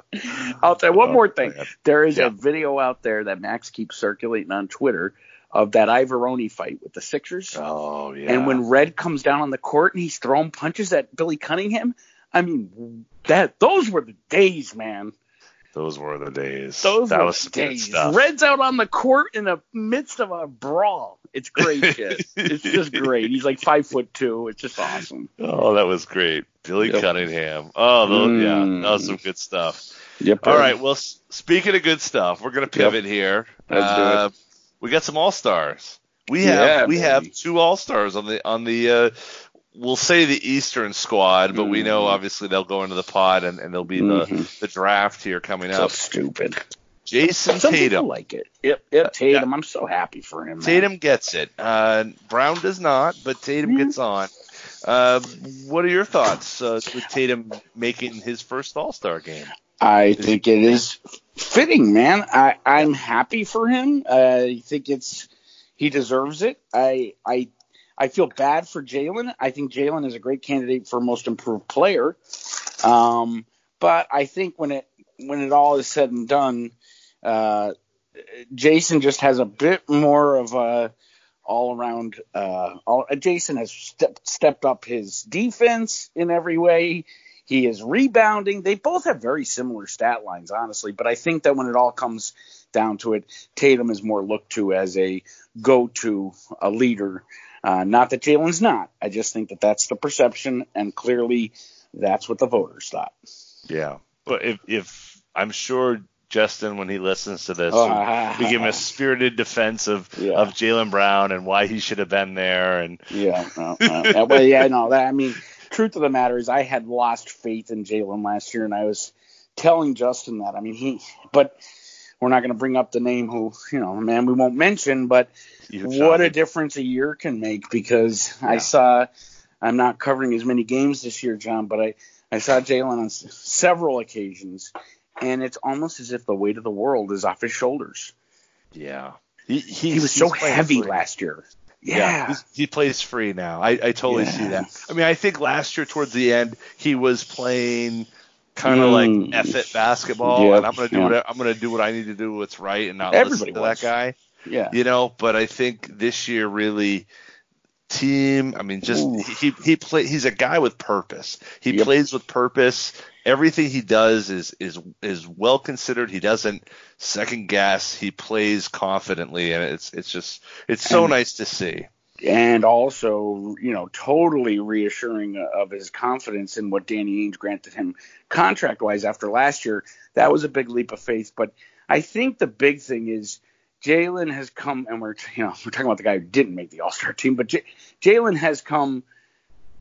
I'll tell you one Oh, more thing. man. There is Yeah. a video out there that Max keeps circulating on Twitter of that Ivoroni fight with the Sixers. Oh yeah. And when Red comes down on the court and he's throwing punches at Billy Cunningham, I mean, that those were the days, man. Those were the days. Those that were was the days. stuff. Red's out on the court in the midst of a brawl. It's great shit. it's just great. He's like five foot two. It's just awesome. Oh, that was great. Billy Yep. Cunningham. Oh, those, Mm. yeah, that was some good stuff. Yep. All right. Well, speaking of good stuff, we're gonna pivot here. Let's do it. Uh, We got some all stars. We have Yeah, we baby. have two All Stars on the on the uh, we'll say the Eastern squad, but we know Mhm. obviously they'll go into the pod and, and there'll be Mhm. the the draft here coming up. So up. stupid. Jayson Some people like it. Yep, yep. Tatum. I'm so happy for him. man. Tatum gets it. Uh, Brown does not, but Tatum gets on. Uh, what are your thoughts uh, with Tatum making his first All Star game? I think it is fitting, man. I, I'm happy for him. I think it's he deserves it. I I I feel bad for Jaylen. I think Jaylen is a great candidate for most improved player. Um, but I think when it when it all is said and done, uh, Jayson just has a bit more of a all around. Uh, all, Jayson has stepped stepped up his defense in every way. He is rebounding. They both have very similar stat lines, honestly. But I think that when it all comes down to it, Tatum is more looked to as a go-to, a leader. Uh, not that Jaylen's not. I just think that that's the perception, and clearly that's what the voters thought. Yeah, but if if I'm sure Justin, when he listens to this, Ah. we give him a spirited defense of Yeah. of Jaylen Brown and why he should have been there, and Yeah, no, no. Yeah, well, yeah, no. That I mean, truth of the matter is, I had lost faith in Jaylen last year, and I was telling Justin that. I mean, he, but we're not going to bring up the name who, you know, man, we won't mention, but what a difference a year can make because I saw. I'm not covering as many games this year, John, but I I saw Jaylen on s- several occasions, and it's almost as if the weight of the world is off his shoulders. yeah. He, He he's- was so heavy free. last year. Yeah. he's- he plays free now. I, I totally Yeah. see that. I mean, I think last year towards the end he was playing kind of Mm. like F it basketball, Yep, and I'm gonna do what I'm gonna do what I need to do what's right, and not Everybody listen to was. that guy. yeah. you know. But I think this year really team. I mean, just Ooh. he he play. He's a guy with purpose. He Yep. plays with purpose. Everything he does is is is well considered. He doesn't second guess. He plays confidently, and it's it's just it's so And- nice to see. And also, you know, totally reassuring of his confidence in what Danny Ainge granted him contract wise after last year. That was a big leap of faith. But I think the big thing is Jaylen has come, and we're you know we're talking about the guy who didn't make the All Star team, but J- Jaylen has come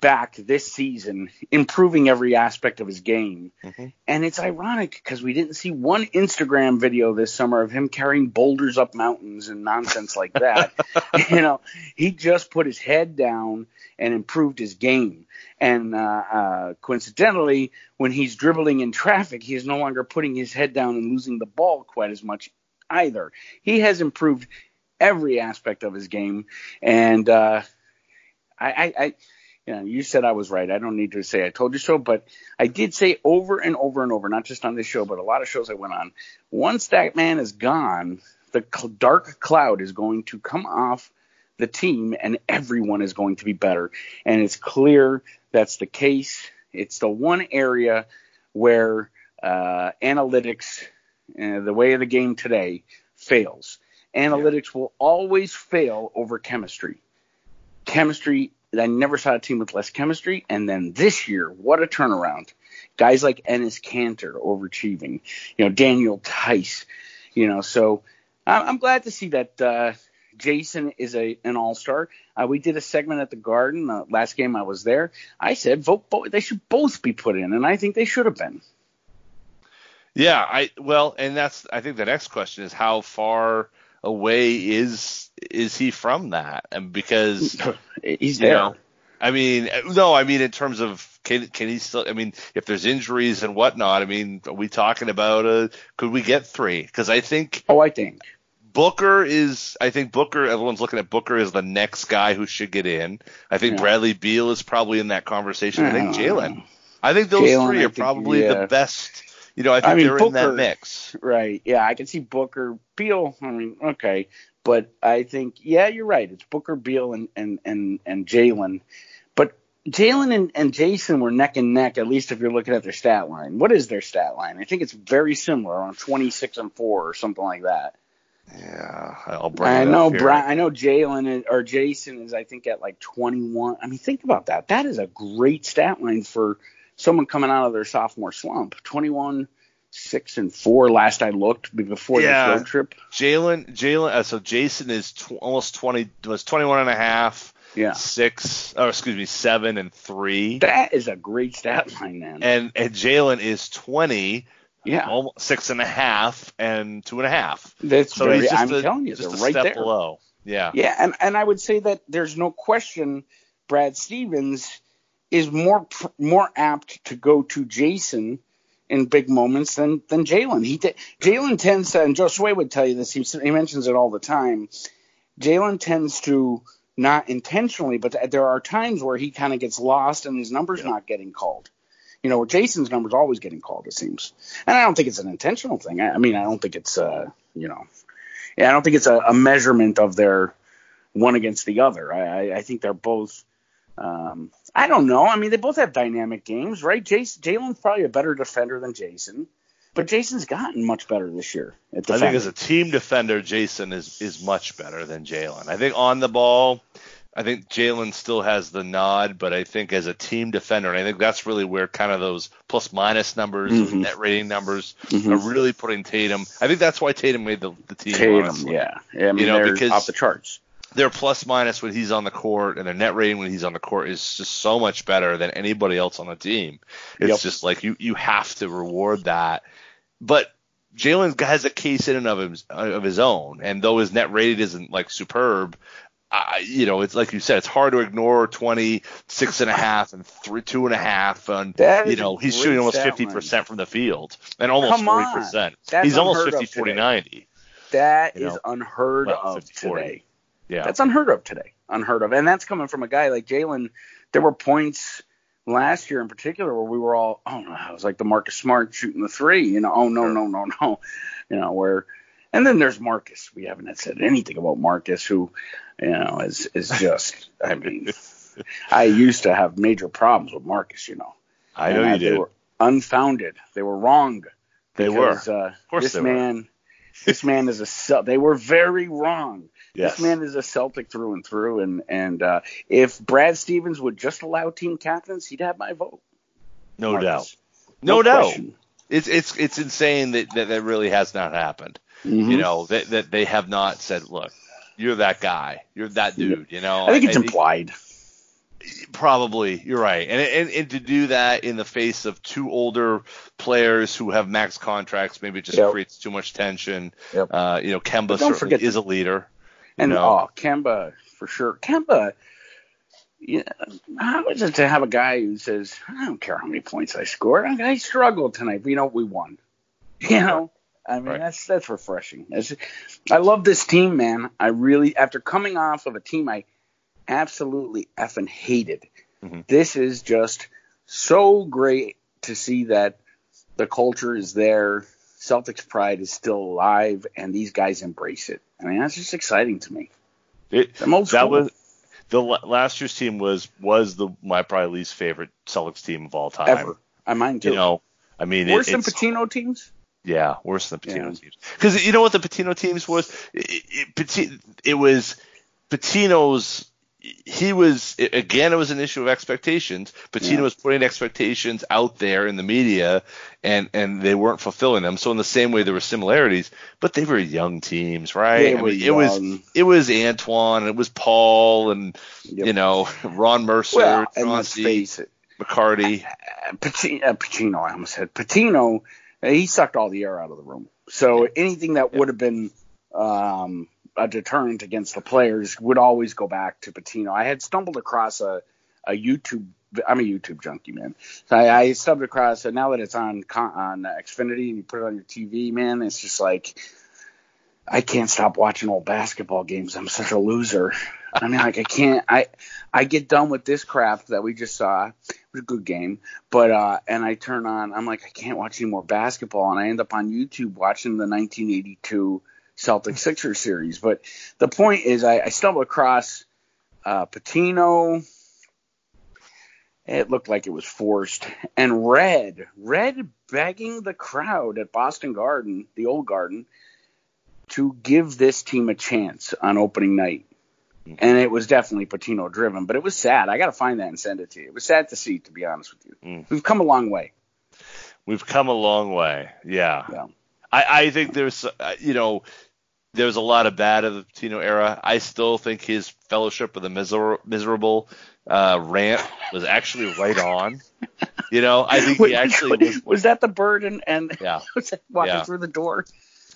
back this season, improving every aspect of his game. Mhm. And it's ironic because we didn't see one Instagram video this summer of him carrying boulders up mountains and nonsense like that. you know, he just put his head down and improved his game. And uh, uh, coincidentally, when he's dribbling in traffic, he is no longer putting his head down and losing the ball quite as much either. He has improved every aspect of his game, and uh, I, I, I, you know, you said I was right. I don't need to say I told you so, but I did say over and over and over, not just on this show, but a lot of shows I went on. Once that man is gone, the dark cloud is going to come off the team, and everyone is going to be better. And it's clear that's the case. It's the one area where uh, analytics, uh, the way of the game today, fails. Analytics will always fail over chemistry. Chemistry, I never saw a team with less chemistry. And then this year, what a turnaround. Guys like Enes Kanter overachieving, you know, Daniel Theis, you know, so I'm glad to see that uh, Jayson is a an all star. Uh, we did a segment at the Garden uh, last game I was there. I said vote both. They should both be put in, and I think they should have been. Yeah, I well, and that's I think the next question is how far away is is he from that? And because He's you there. know, I mean, no, I mean in terms of can can he still? I mean, if there's injuries and whatnot, I mean, are we talking about uh could we get three? Because I think Oh, I think. Booker is. I think Booker. Everyone's looking at Booker as the next guy who should get in. I think Yeah. Bradley Beal is probably in that conversation. I think Uh, Jaylen. I think those Jaylen, three are think, probably yeah. the best. You know, I think I mean, they're in that Booker- mix. Right. Yeah, I can see Booker, Beal. I mean, okay, but I think yeah, you're right. It's Booker, Beal, and and and and Jaylen. But Jaylen and, and Jayson were neck and neck. At least if you're looking at their stat line. What is their stat line? I think it's very similar, on 26 and four or something like that. Yeah, I'll bring I it know up here. Brian, I know Jaylen or Jayson is I think at like 21. I mean, think about that. That is a great stat line for someone coming out of their sophomore slump. 21, six and four last I looked before Yeah. the road trip. Jaylen, Jaylen. Uh, so Jayson is tw- almost twenty. Was twenty one and a half. Yeah. Six. Or excuse me, seven and three. That is a great stat line, man. And and Jaylen is twenty. yeah, Almost six and a half and two and a half. that's So very. he's just I'm a, telling you, just they're a right step there. below. Yeah. Yeah, and and I would say that there's no question Brad Stevens is more more apt to go to Jayson in big moments than than Jaylen. He t- Jaylen tends to, and Josue would tell you this. He, he mentions it all the time. Jaylen tends to not intentionally, but there are times where he kind of gets lost and his numbers not getting called. You know, Jayson's numbers always getting called. It seems, and I don't think it's an intentional thing. I, I mean, I don't think it's uh, you know, yeah, I don't think it's a, a measurement of their one against the other. I, I, I think they're both. Um, I don't know. I mean, they both have dynamic games, right? Jayson Jaylen's probably a better defender than Jayson, but Jayson's gotten much better this year. At I think as a team defender, Jayson is is much better than Jaylen. I think on the ball, I think Jaylen still has the nod, but I think as a team defender, and I think that's really where kind of those plus minus numbers, Mhm. net rating numbers, Mhm. are really putting Tatum. I think that's why Tatum made the, the team. Tatum, honestly. yeah, yeah. I mean, You know, because- off the charts. Their plus minus when he's on the court and their net rating when he's on the court is just so much better than anybody else on the team. It's Yep. just like you you have to reward that. But Jaylen has a case in and of his of his own, and though his net rating isn't like superb, I, you know, it's like you said, it's hard to ignore 26 and a half and three, two and a half, and you know, he's shooting almost 50 percent from the field and almost Come 40 on. percent. He's almost unheard of 50, 40, 90. That You is know, unheard well, of 50, 40. today. Yeah, That's unheard of today. Unheard of. And that's coming from a guy like Jaylen. There were points last year in particular where we were all, oh no, it was like the Marcus Smart shooting the three, you know, oh no, no, no, no. You know, where and then there's Marcus. We haven't said anything about Marcus, who, you know, is is just I mean I used to have major problems with Marcus, you know. I know And you They did. were unfounded. They were wrong. They were. Uh, Of course this they were. This man is a Cel- They were very wrong. Yes. This man is a Celtic through and through, and and uh, if Brad Stevens would just allow team captains, he'd have my vote. no Marcus. doubt. No, doubt. question. It's it's it's insane that, that that really has not happened. Mhm. You know that that they have not said, look, you're that guy, you're that dude. You know, I think it's implied. Probably, you're right, and, and and to do that in the face of two older players who have max contracts, maybe it just Yep. creates too much tension. Yep. Uh, you know, Kemba don't certainly forget is a leader. you And know. oh, Kemba for sure. Kemba, yeah, how is it to have a guy who says, "I don't care how many points I scored. I, I struggled tonight, but you know we won." You know, I mean Right. that's that's refreshing. That's, I love this team, man. I really, after coming off of a team I absolutely effing hated, Mhm. this is just so great to see that the culture is there. Celtics pride is still alive, and these guys embrace it. I mean, that's just exciting to me. It- that school. was the last year's team was was the my probably least favorite Celtics team of all time. ever. I mind too. You know, I mean, it- Worse than Pitino teams. Yeah, worse than Pitino Yeah. teams. Because you know what the Pitino teams was? It, it, it was Pitino's. He was again. It was an issue of expectations. Pitino Yeah. was putting expectations out there in the media, and and they weren't fulfilling them. So in the same way, there were similarities, but they were young teams, right? I mean, it was it was Antoine, it was Paul, and Yep. you know Ron Mercer, Well, and let's face it, McCarty. Pitino, uh, Pacino, I almost said Pitino. uh, He sucked all the air out of the room. So anything that would have been um, a deterrent against the players would always go back to Pitino. I had stumbled across a, a YouTube. I'm a YouTube junkie, man. So I, I stumbled across it. Now that it's on on Xfinity and you put it on your TV, man, it's just like I can't stop watching old basketball games. I'm such a loser. I mean, like I can't. I I get done with this crap that we just saw. It was a good game, but uh, and I turn on. I'm like, I can't watch any more basketball, and I end up on YouTube watching the 1982 Celtic Sixers series. But the point is, I, I stumbled across uh, Pitino. It looked like it was forced, and Red, Red begging the crowd at Boston Garden, the old Garden, to give this team a chance on opening night. And it was definitely Pitino driven, but it was sad. I got to find that and send it to you. It was sad to see, to be honest with you. Mm. We've come a long way. We've come a long way. Yeah. Yeah. I, I think there's, uh, you know, there's a lot of bad of the Pitino era. I still think his Fellowship of the Miser- Miserable uh, rant was actually right on. You know, I think he actually was. was that the burden and, and Yeah. walking Yeah. through the door?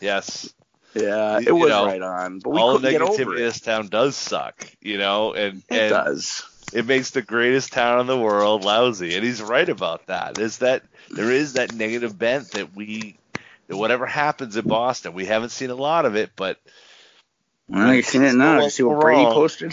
Yes. Yeah, You it was know, right on. But we All the couldn't get over negativity in this town does suck. You know, and It and does. it makes the greatest town in the world lousy, and he's right about that. Is that there is that negative bent that we that whatever happens in Boston, we haven't seen a lot of it, but Well, you seen it now. You see what Brady posted?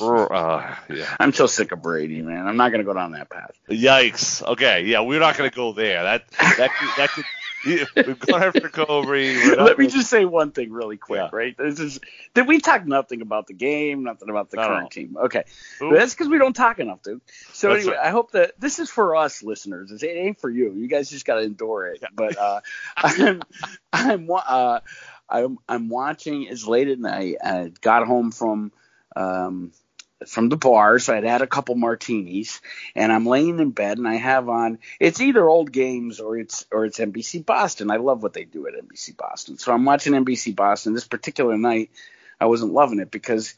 uh, yeah. I'm so sick of Brady, man. I'm not gonna go down that path. Yikes. Okay, yeah, we're not going to go there. That that could, that could yeah, we've gone after Cobry. Let me just say one thing really quick, Yeah. right? This is that we talk nothing about the game, nothing about the No, current no. team? Okay, that's because we don't talk enough, dude. So That's anyway, right. I hope that this is for us listeners. It ain't for you. You guys just got to endure it. But uh, I'm I'm uh, I'm I'm watching. It's late at night. I got home from um, from the bar, so I'd had a couple martinis, and I'm laying in bed, and I have on. It's either old games or it's or it's NBC Boston. I love what they do at NBC Boston, so I'm watching NBC Boston. This particular night, I wasn't loving it because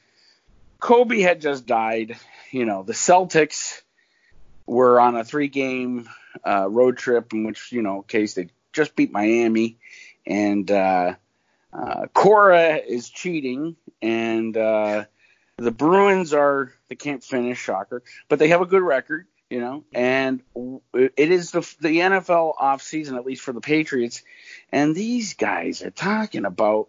Kobe had just died. You know, the Celtics were on a three-game uh, road trip in which, you know, case they just beat Miami, and uh, uh, Cora is cheating, and uh, the Bruins are they can't finish, shocker, but they have a good record, you know, and it is the the NFL off season at least for the Patriots, and these guys are talking about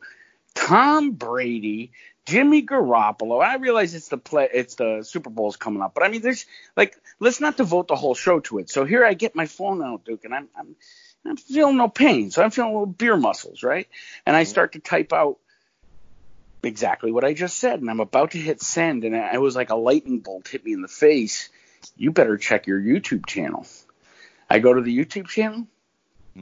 Tom Brady, Jimmy Garoppolo. I realize it's the play, it's the Super Bowl's coming up, but I mean, there's like, let's not devote the whole show to it. So here I get my phone out, Duke, and I'm I'm I'm feeling no pain, so I'm feeling little beer muscles, right? And I mm-hmm. start to type out exactly what I just said, and I'm about to hit send, and it was like a lightning bolt hit me in the face. You better check your YouTube channel. I go to the YouTube channel,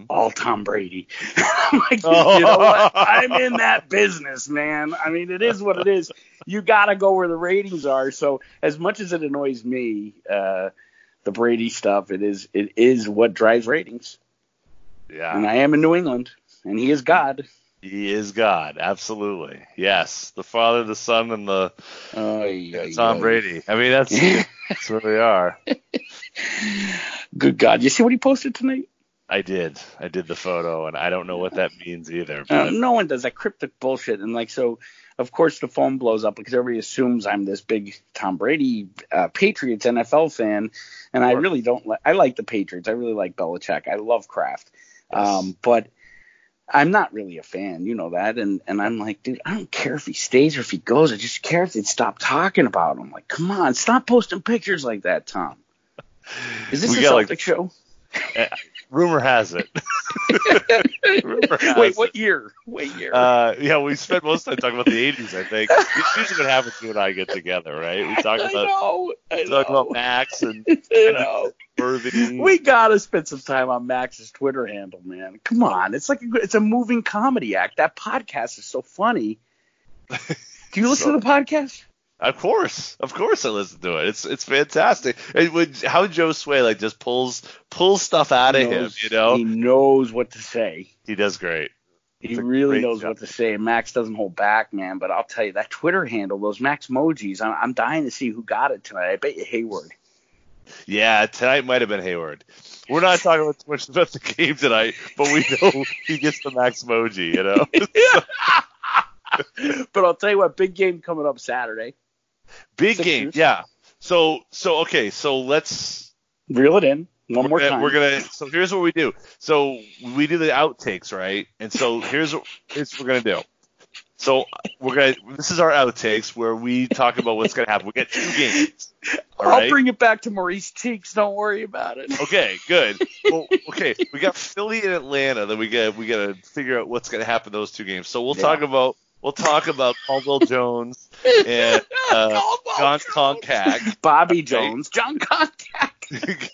all Tom Brady. I'm like, you know what? I'm in that business, man. I mean, it is what it is. You got to go where the ratings are. So, as much as it annoys me, uh, the Brady stuff, it is it is what drives ratings. Yeah. And I am in New England, and he is God. He is God, absolutely. Yes, the Father, the Son, and the Oh, yeah, Tom yeah. Brady. I mean, that's that's where we are. Good God! You see what he posted tonight? I did, I did the photo, and I don't know what that means either. Uh, no one does that cryptic bullshit, and like so. Of course, the phone blows up because everybody assumes I'm this big Tom Brady uh, Patriots NFL fan, and I really don't. Li- I like the Patriots. I really like Belichick. I love Kraft, um, but I'm not really a fan. You know that, and and I'm like, dude, I don't care if he stays or if he goes. I just care if they'd stop talking about him. Like, come on, stop posting pictures like that, Tom. Is this We a got, Celtic like- show? Uh, rumor has it. rumor has Wait, it. what year? What year? Uh, yeah, we spent most of the time talking about the '80s. I think it's usually what happens when I get together, right? We talk I about know. I talk about Max and know. We gotta spend some time on Max's Twitter handle, man. Come on, it's like a, it's a moving comedy act. That podcast is so funny. Do you listen So- to the podcast? Of course, of course, I listen to it. It's it's fantastic. It would how Josue like just pulls pulls stuff out of He him. You know, he knows what to say. he does great. He really great knows job. what to say. And Max doesn't hold back, man. But I'll tell you that Twitter handle, those Max emojis. I'm, I'm dying to see who got it tonight. I bet you Hayward. Yeah, tonight might have been Hayward. We're not talking too much about the game tonight, but we know he gets the Max emoji. You know, but I'll tell you what, big game coming up Saturday. Big Sixers. game. Yeah. So so okay. So let's Reel it in one more gonna, time. We're gonna. So here's what we do. So we do the outtakes, right? And so here's what here's what we're gonna do. So we're gonna. This is our outtakes where we talk about what's gonna happen. We get two games. All I'll right. bring it back to Maurice Cheeks. Don't worry about it. Okay, good. Well, okay, we got Philly and Atlanta. Then we got we got to figure out what's gonna happen those two games. So we'll Yeah. talk about we'll talk about Caldwell Jones and uh, Jon Koncak. Bobby Jones, Jon Koncak,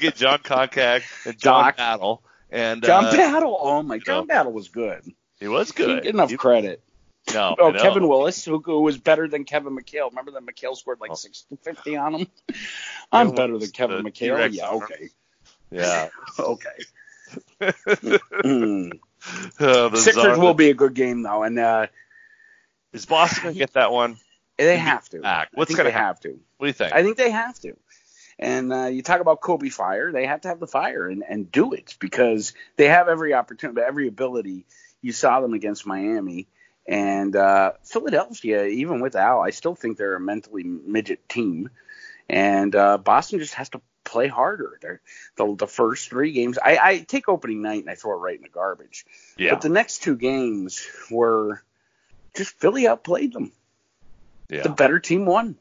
get Jon Koncak and John Doc. Battle. And John uh, Battle. Oh my, know. John Battle was good. he was He good. didn't get enough He- credit. no, Oh, I know. Kevin Willis, who, who was better than Kevin McHale. Remember that McHale scored like Oh. 60, 50 on him? I'm Yeah, better than Kevin the McHale. T-Rex Yeah, okay. Yeah. Okay. Mm. Uh, the Sixers will be a good game though, and uh, Is Boston gonna get that one? they have to. back. What's gonna they have to? What do you think? I think they have to. And uh, you talk about Kobe fire, they have to have the fire and, and do it because they have every opportunity, every ability. You saw them against Miami and uh, Philadelphia, even with Al, I still think they're a mentally midget team. And uh, Boston just has to play harder. They're, the, the first three games, I, I take opening night and I throw it right in the garbage. yeah. But the next two games were just Philly outplayed them. yeah. The better team won.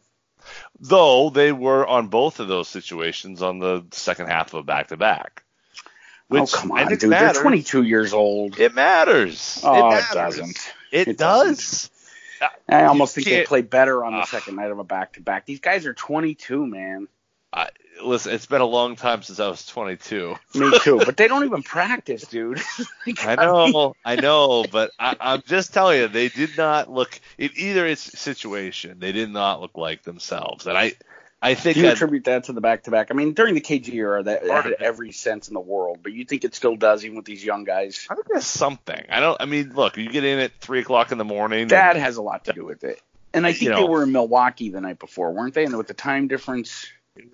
Though they were on both of those situations on the second half of a back to back. oh come on, dude! matters. They're 22 years old. It matters. Oh, it, it doesn't. It, It does. I almost think they play better on the Ah. second night of a back to back. These guys are 22, man. I, listen, it's been a long time since I was 22. Me too, but they don't even practice, dude. I know, I know, but I, I'm just telling you, they did not look. In either its situation, they did not look like themselves, and I, I think Do you attribute that to the back to back? I mean, during the KG era, that, had every sense in the world, but you think it still does, even with these young guys? I think there's something. I don't. I mean, look, you get in at three o'clock in the morning. That and, has a lot to do with it. And I think You they were in Milwaukee the night before, weren't they? And with the time difference,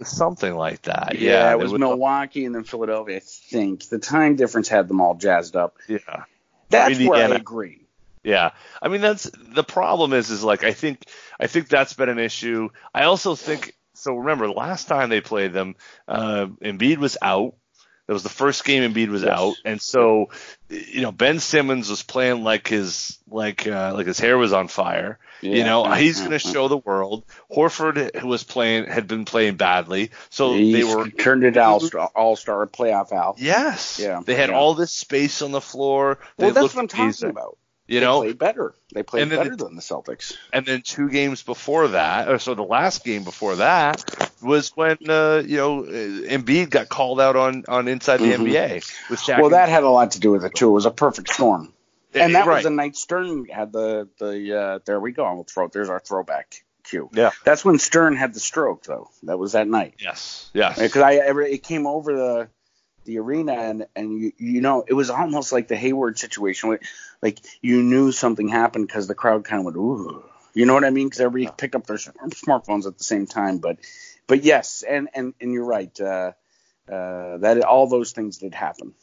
something like that. yeah, Yeah, it there was Milwaukee and then Philadelphia. I think the time difference had them all jazzed up. Yeah, That's where I agree. Yeah, I mean that's the problem is is like I think I think that's been an issue. I also think so. Remember the last time they played them, uh, Embiid was out. That was the first game Embiid was Yes. out, and so you know Ben Simmons was playing like his like uh, like his hair was on fire. You know he's going to show the world. Horford who was playing had been playing badly, so He's they were turned it all star, all star playoff Al. yes, Yeah, They had yeah. all this space on the floor. They Well, that's what I'm talking about. You they know, played better. They played then better than the Celtics. and then two games before that, or so the last game before that was when uh, you know uh, Embiid got called out on on Inside the Mhm. NBA with Shaq. Well, that had a lot to do with it too. It was a perfect storm, and that right. was the night Stern had the the. Uh, there we go. We'll throw. There's our throwback cue. Yeah. That's when Stern had the stroke, though. That was that night. yes, yes, Because I ever it came over the the arena and and you you know it was almost like the Hayward situation, where, like you knew something happened because the crowd kind of went ooh, you know what I mean? Because everybody picked up their smartphones at the same time. But but yes, and and and you're right. Uh, uh, that all those things did happen.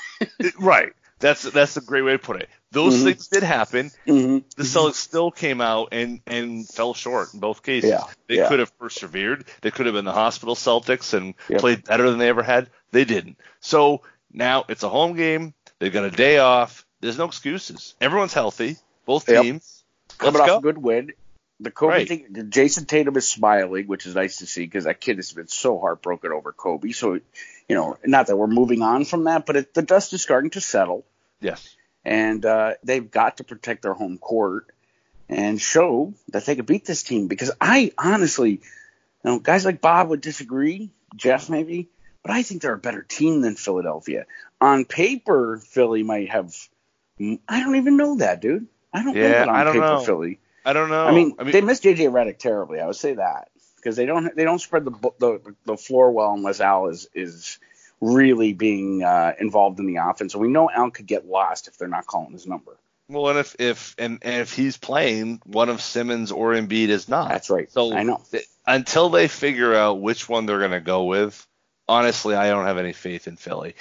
right. That's that's a great way to put it. Those Mhm. things did happen. hmm The Celtics still came out and and fell short in both cases. Yeah, They yeah. could have persevered. They could have been the hospital Celtics and Yep. played better than they ever had. They didn't. So now it's a home game. They've got a day off. There's no excuses. Everyone's healthy. Both Yep. teams. Coming Let's off go. a good win. The Kobe Right. thing, Jayson Tatum is smiling, which is nice to see because that kid has been so heartbroken over Kobe. So, you know, not that we're moving on from that, but it, the dust is starting to settle. Yes. and uh, they've got to protect their home court and show that they could beat this team. Because I honestly, you know, guys like Bob would disagree, Jeff maybe, but I think they're a better team than Philadelphia. On paper, Philly might have. I don't even know that, dude. I don't know Yeah, that on I don't paper, know. Philly. I don't know. I mean, I mean they missed JJ Redick terribly. I would say that because they don't they don't spread the the the floor well unless Al is is really being uh, involved in the offense. And we know Al could get lost if they're not calling his number. well, and if if and, and if he's playing, one of Simmons or Embiid is not. That's right. So I know. th- until they figure out which one they're going to go with, honestly, I don't have any faith in Philly.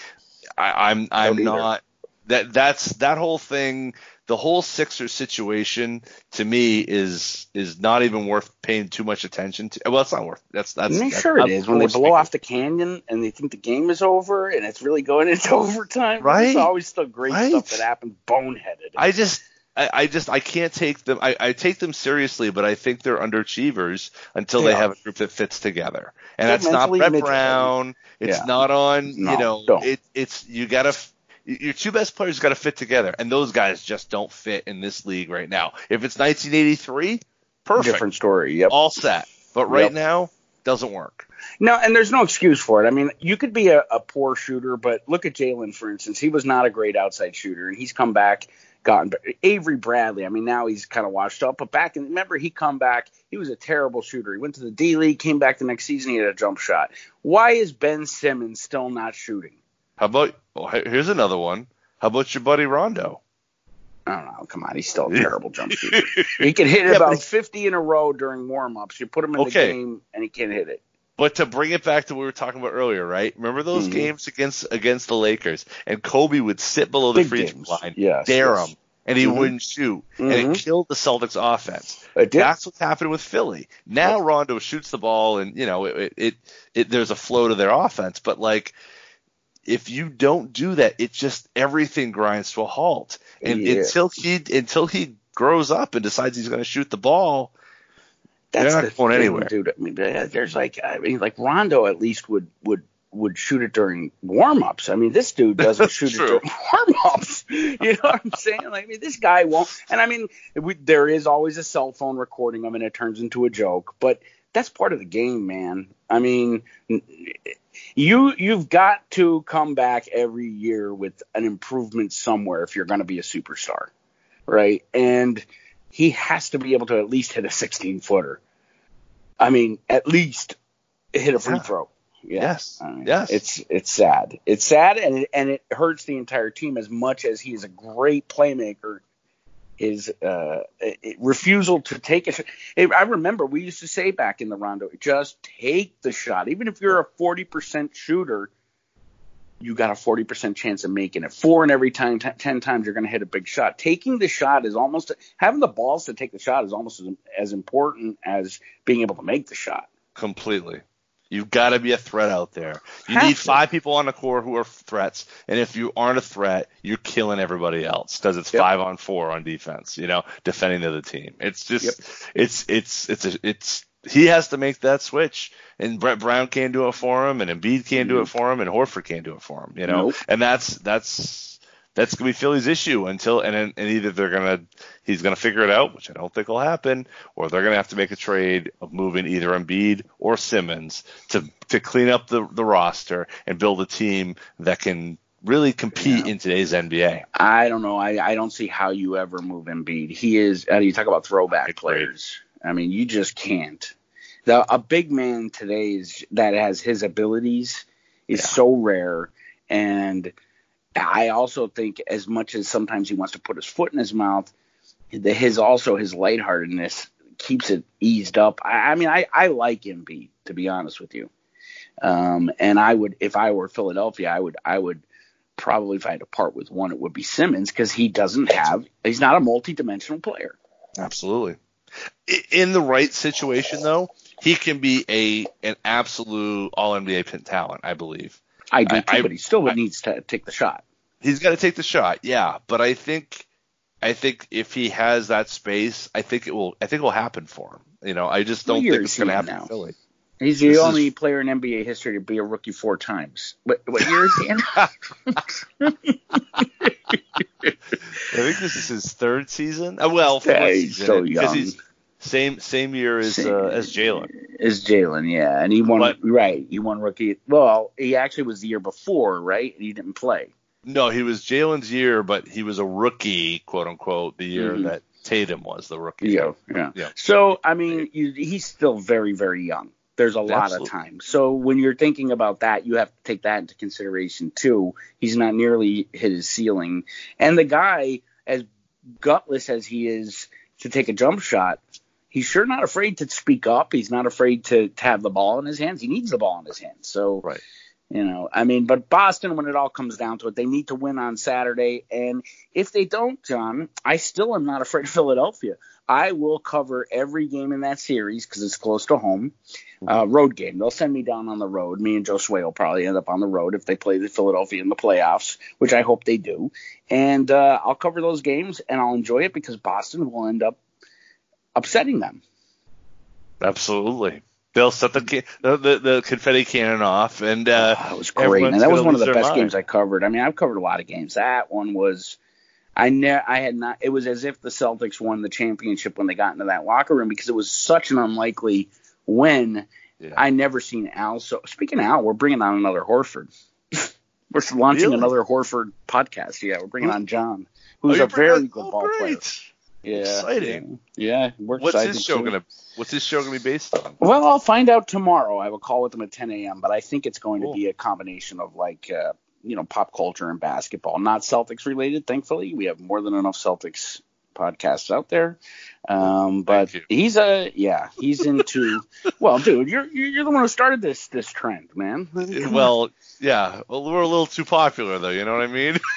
I, I'm I'm not that that's that whole thing. The whole Sixers situation to me is is not even worth paying too much attention to. Well, it's not worth. That's that's. They that's sure it I'm when they blow off the canyon and they think the game is over and it's really going into overtime. Right. There's always still great Right. stuff that happens boneheaded. I just. I, I just I can't take them. I, I take them seriously, but I think they're underachievers until They they, have a group that fits together. And They're that's not Brett. Brown. It's Yeah. not on. No, you know, don't. it, it's you gotta. f- Your two best players got to fit together, and those guys just don't fit in this league right now. If it's 1983, perfect, Different story. Yep. all set. But right Yep. now, doesn't work. No, and there's no excuse for it. I mean, you could be a, a poor shooter, but look at Jaylen, for instance. He was not a great outside shooter, and he's come back, gotten better. Avery Bradley. I mean, now he's kind of washed up, but back in remember he come back, he was a terrible shooter. He went to the D League, came back the next season, he had a jump shot. Why is Ben Simmons still not shooting? How about well, here's another one. How about your buddy Rondo? I don't know. Come on, he's still a terrible jump shooter. He can hit Yeah, about he- 50 in a row during warm-ups. You put him in Okay. the game, and he can't hit it. But to bring it back to what we were talking about earlier, right? Remember those Mhm. games against against the Lakers, and Kobe would sit below the free throw line, Yes, dare yes. him, and he Mhm. wouldn't shoot, and Mhm. it killed the Celtics offense. That's what's happening with Philly. Now Rondo shoots the ball, and you know it, it, it, it there's a flow to their offense, but like if you don't do that, it just everything grinds to a halt. And Yeah. until he until he grows up and decides he's going to shoot the ball, That's They're not the going anywhere. dude. I mean, there's like, I mean, like Rondo at least would would would shoot it during warm-ups. I mean, this dude doesn't shoot true. it during warm-ups. You know what I'm saying? Like, I mean, this guy won't. And I mean, we, there is always a cell phone recording of him, and it turns into a joke. But that's part of the game, man. I mean, you you've got to come back every year with an improvement somewhere if you're going to be a superstar, right? And he has to be able to at least hit a 16 footer. I mean, at least hit a free Yeah. throw. Yeah. Yes. I mean, Yes. It's it's sad. It's sad, and it, and it hurts the entire team as much as he is a great playmaker. His uh, refusal to take a shot. I remember we used to say back in the Rondo, just take the shot. Even if you're a 40% shooter, you got a 40% chance of making it. Four in every time, t- 10 times you're going to hit a big shot. Taking the shot is almost, having the balls to take the shot is almost as, as important as being able to make the shot. completely. You've got to be a threat out there. You Have need to. five people on the core who are threats, and if you aren't a threat, you're killing everybody else because it's Yep. five on four on defense. You know, defending the other team. It's just, Yep. it's, it's, it's, a, it's. He has to make that switch, and Brett Brown can't do it for him, and Embiid can't do it for him, and Horford can't do it for him. You know, Nope. and that's that's that's gonna be Philly's issue until and and either they're gonna he's gonna figure it out, which I don't think will happen, or they're gonna have to make a trade of moving either Embiid or Simmons to to clean up the the roster and build a team that can really compete in today's NBA. I don't know. I, I don't see how you ever move Embiid. He is. Uh, you talk about throwback Agreed. players. I mean, you just can't. The, a big man today is that has his abilities is Yeah. so rare, and I also think as much as sometimes he wants to put his foot in his mouth, his also his lightheartedness keeps it eased up. I, I mean, I, I like Embiid to be honest with you, um, and I would if I were Philadelphia, I would I would probably if I had to part with one, it would be Simmons because he doesn't have he's not a multi-dimensional player. Absolutely. In the right situation, though, he can be a an absolute All NBA talent. I believe. I do too, I- but he still I- needs to take the shot. He's got to take the shot, yeah. But I think, I think if he has that space, I think it will. I think it will happen for him. You know, I just don't think it's going to happen now? Philly. He's the This is- only player in NBA history to be a rookie four times. What, what year is he in? I think this is his third season. Uh, well, Yeah, he's season, so young. he's same same year as Same- uh, as Jaylen. is Jaylen, yeah, and he won. But- right, he won rookie. Well, he actually was the year before, right? And he didn't play. No, he was Jaylen's year, but he was a rookie, quote unquote, the year Mhm. that Tatum was the rookie. Yeah, yeah. Yeah. So I mean, you, he's still very, very young. There's a lot of time. So when you're thinking about that, you have to take that into consideration too. He's not nearly hit his ceiling, and the guy, as gutless as he is to take a jump shot, he's sure not afraid to speak up. He's not afraid to, to have the ball in his hands. He needs the ball in his hands. So Right. you know, I mean, but Boston, when it all comes down to it, they need to win on Saturday. And if they don't, John, I still am not afraid of Philadelphia. I will cover every game in that series because it's close to home. Uh, road game. They'll send me down on the road. Me and Joe Sway will probably end up on the road if they play the Philadelphia in the playoffs, which I hope they do. And uh, I'll cover those games and I'll enjoy it because Boston will end up upsetting them. Absolutely. They'll set the, ca- the the, the confetti cannon off, and uh, that was great, and that was one of the best mind. games I covered. I mean, I've covered a lot of games. That one was, I ne- I had not. It was as if the Celtics won the championship when they got into that locker room because it was such an unlikely win. Yeah. I never seen Al. So speaking of Al, we're bringing on another Horford. we're launching Really? another Horford podcast. Yeah, we're bringing on John, Oh, who's you're a very good oh, ball player. Yeah, Exciting. Yeah, we're What's excited his show too. gonna What's his show gonna be based on? Well, I'll find out tomorrow. I have a call with them at 10 a.m., but I think it's going Cool. to be a combination of like uh, you know pop culture and basketball, not Celtics related. Thankfully, we have more than enough Celtics podcasts out there. Um, but he's a yeah, he's into. well, dude, you're you're the one who started this this trend, man. Well, yeah, well, we're a little too popular though. You know what I mean?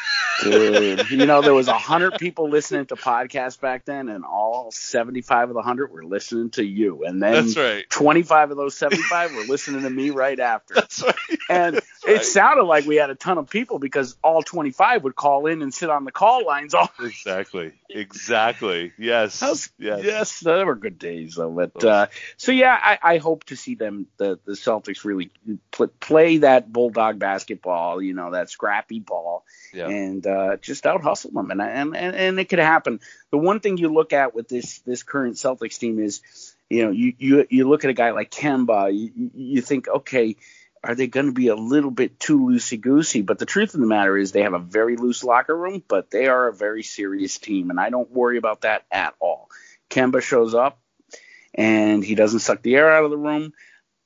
Dude, you know there was a hundred people listening to podcasts back then, and all seventy-five of the hundred were listening to you, and then That's right. twenty-five of those seventy-five were listening to me right after. That's right. And right. it sounded like we had a ton of people because all twenty-five would call in and sit on the call lines all. Exactly. Exactly. Yes. How's- yes. yes, they were good days though. But uh, so yeah, I, I hope to see them the the Celtics really pl- play that bulldog basketball, you know, that scrappy ball, Yeah. and uh, Uh, just out hustle them, and, and and it could happen. The one thing you look at with this this current Celtics team is, you know, you you you look at a guy like Kemba, you, you- you think, okay. Are they going to be a little bit too loosey goosey? But the truth of the matter is, they have a very loose locker room, but they are a very serious team, and I don't worry about that at all. Kemba shows up and he doesn't suck the air out of the room.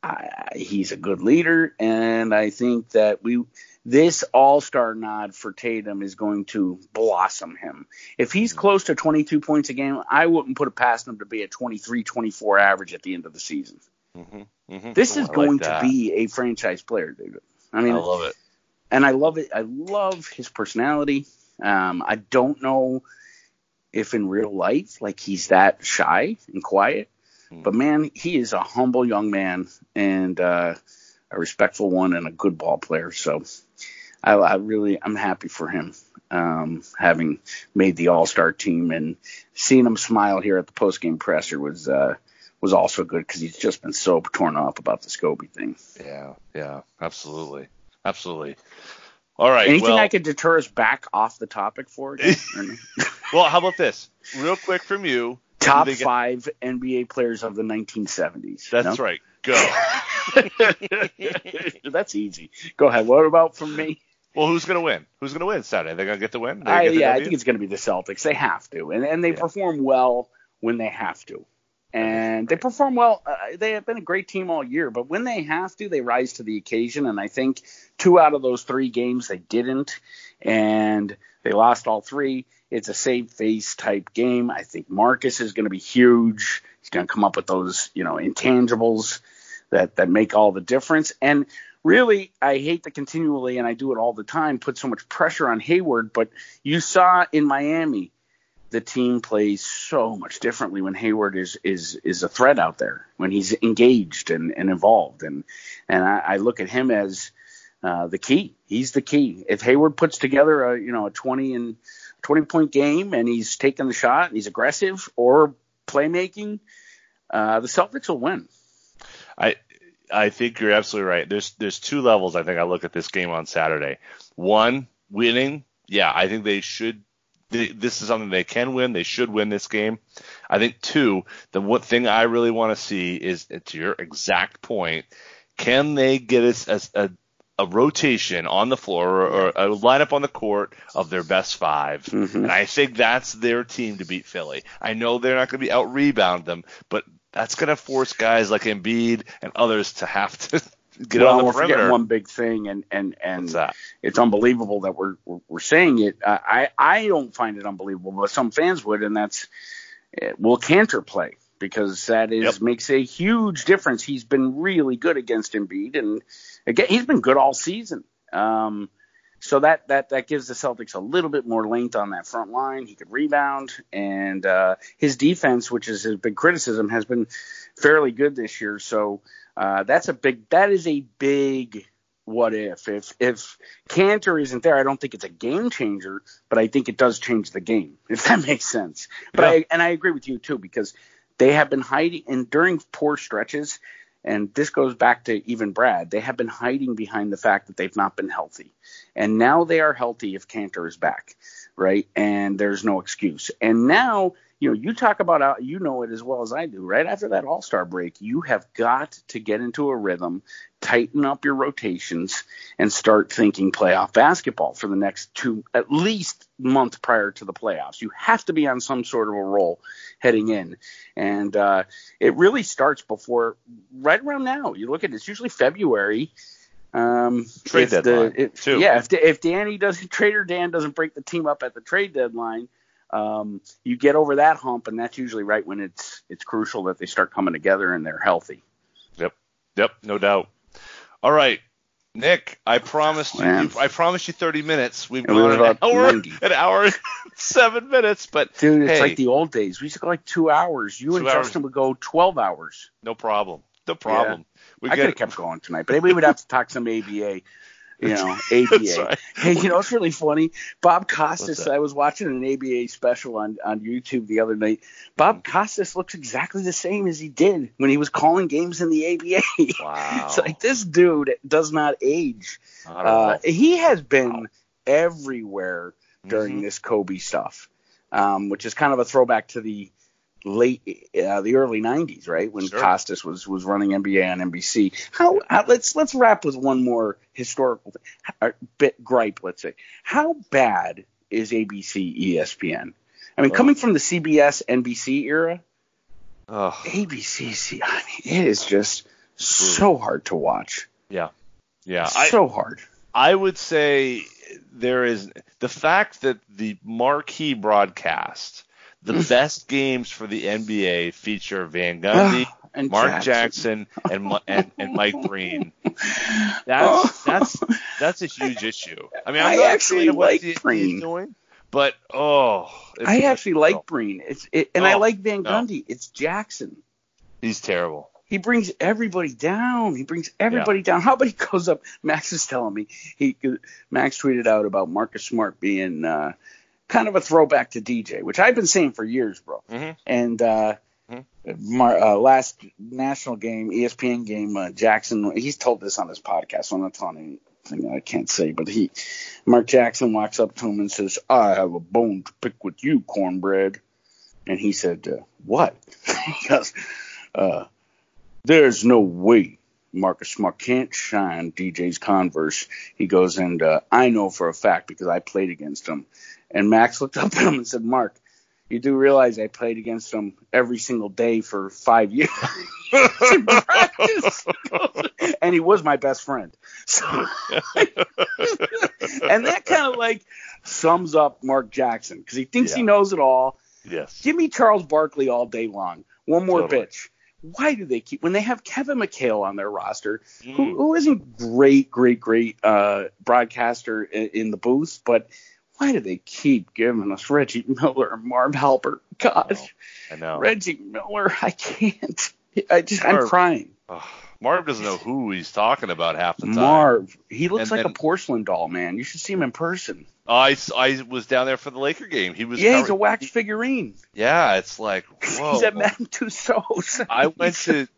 I, he's a good leader, and I think that we this All Star nod for Tatum is going to blossom him. If he's close to 22 points a game, I wouldn't put it past him to be a 23, 24 average at the end of the season. Mhm. This Oh, is I like going to be a franchise player, David. I mean, I love it. and I love it. I love his personality. Um, I don't know if in real life, like he's that shy and quiet, Hmm. but man, he is a humble young man and uh, a respectful one and a good ball player. So I, I really, I'm happy for him um, having made the All Star team and seeing him smile here at the post game presser was uh, was also good because he's just been so torn up about the Scobie thing. Yeah. Yeah. Absolutely. Absolutely. All right. Anything well, I could deter us back off the topic for? again, well, how about this? Real quick from you. Top get- five NBA players of the 1970s. That's no? right. Go. That's easy. Go ahead. What about from me? Well, who's gonna win? Who's gonna win Saturday? They're gonna get the win. I, get the yeah, I W? think it's going to be the Celtics. They have to, and and they Yeah. perform well when they have to, and they perform well. Uh, they have been a great team all year, but when they have to, they rise to the occasion. And I think two out of those three games they didn't, and they lost all three. It's a save face type game. I think Marcus is going to be huge. He's going to come up with those you know intangibles that that make all the difference. And really, I hate to continually, and I do it all the time, put so much pressure on Hayward. But you saw in Miami, the team plays so much differently when Hayward is is is a threat out there, when he's engaged and, and involved. And and I, I look at him as uh, the key. He's the key. If Hayward puts together a you know a 20 and 20 point game and he's taking the shot and he's aggressive or playmaking, uh, the Celtics will win. I I think you're absolutely right. There's there's two levels I think I look at this game on Saturday. One, winning. Yeah, I think they should. They, this is something they can win. They should win this game. I think two, the one thing I really want to see is to your exact point, can they get us as a, a rotation on the floor or, or a lineup on the court of their best 5 Mm-hmm. And I think that's their team to beat Philly. I know they're not going to be out rebound them, but that's going to force guys like Embiid and others to have to get well, on the we're forgetting perimeter. one big thing, and and and it's unbelievable that we're we're, saying it. I I don't find it unbelievable, but some fans would, and that's uh, will Kanter play because that is Yep. makes a huge difference. He's been really good against Embiid, and again he's been good all season. Um, so that that that gives the Celtics a little bit more length on that front line. He could rebound, and uh, his defense, which is his big criticism, has been fairly good this year. So uh, that's a big that is a big what if if if Kanter isn't there. I don't think it's a game changer, but I think it does change the game if that makes sense. But Yeah. I and I agree with you too because they have been hiding and during poor stretches. And this goes back to even Brad. They have been hiding behind the fact that they've not been healthy. And now they are healthy if Kanter is back, right? And there's no excuse. And now, you know, you talk about, uh, you know it as well as I do, right? After that All Star break, you have got to get into a rhythm, tighten up your rotations, and start thinking playoff basketball for the next two, at least month prior to the playoffs. You have to be on some sort of a roll heading in. And uh, it really starts before, right around now. You look at it, it's usually February Um, Trade if the- deadline, if- too. Yeah, if, if Danny doesn't, Trader Dan doesn't break the team up at the trade deadline, um, you get over that hump, and that's usually right when it's it's crucial that they start coming together and they're healthy. Yep. Yep. No doubt. All right. Nick, I promised you, I promised you 30 minutes. We've gone an hour, 90. an hour, and seven minutes, but Dude, it's hey, like the old days. We used to go like two hours. You and hours. Justin would go twelve hours. no problem. No problem. We I could have kept going tonight, but we would have to talk some ABA. You know, ABA. Hey, you know it's really funny? Bob Costas. I was watching an ABA special on on YouTube the other night. Bob Costas looks exactly the same as he did when he was calling games in the ABA. Wow. it's like this dude does not age. Uh, he has been everywhere during Mhm. this Kobe stuff, um, which is kind of a throwback to the late, uh, the early '90s, right? When Sure. Costas was was running NBA on NBC. How, how let's let's wrap with one more historical thing, uh, bit gripe. Let's say, how bad is ABC, ESPN? I mean, coming from the CBS, NBC era, Ugh. ABC, I mean, it is just so hard to watch. yeah. Yeah. I, so hard. I would say there is the fact that the marquee broadcast, the best games for the NBA feature Van Gundy, And Mark Jackson. Jackson, and, and and Mike Breen. That's that's that's a huge issue. I mean, I'm I actually like the- Breen. doing, but oh, I actually like Breen. It's it, and I Oh, like Van no. Gundy. It's Jackson. he's terrible. He brings everybody down. He brings everybody down. How about he goes up? Max is telling me he Max tweeted out about Marcus Smart being uh, kind of a throwback to DJ, which I've been saying for years, bro. Mhm. And uh, Mar- uh, last national game, ESPN game, uh, Jackson. He's told this on his podcast, so I'm not telling anything I can't say. But he, Mark Jackson, walks up to him and says, "I have a bone to pick with you, cornbread." And he said, uh, "What?" he goes, uh, "There's no way." Marcus Smart can't shine DJ's Converse. He goes, and uh, I know for a fact because I played against him. And Max looked up at him and said, Mark, you do realize I played against him every single day for five years in practice. and he was my best friend. So, and that kind of like sums up Mark Jackson because he thinks he knows it all. Yes. Give me Charles Barkley all day long. One more Totally. bitch. Why do they keep when they have Kevin McHale on their roster, Mm. who, who isn't great, great, great uh, broadcaster in, in the booth, but why do they keep giving us Reggie Miller and Marv Albert? God, I know. Reggie Miller, I can't. I just, I'm crying. Marv doesn't know who he's talking about half the time. Marv, he looks And like a porcelain doll, man. You should see him in person. I, I, I was down there for the Laker game. He was. Yeah, he's a wax figurine. Yeah, it's like whoa. He's at Madame Tussauds. I went to.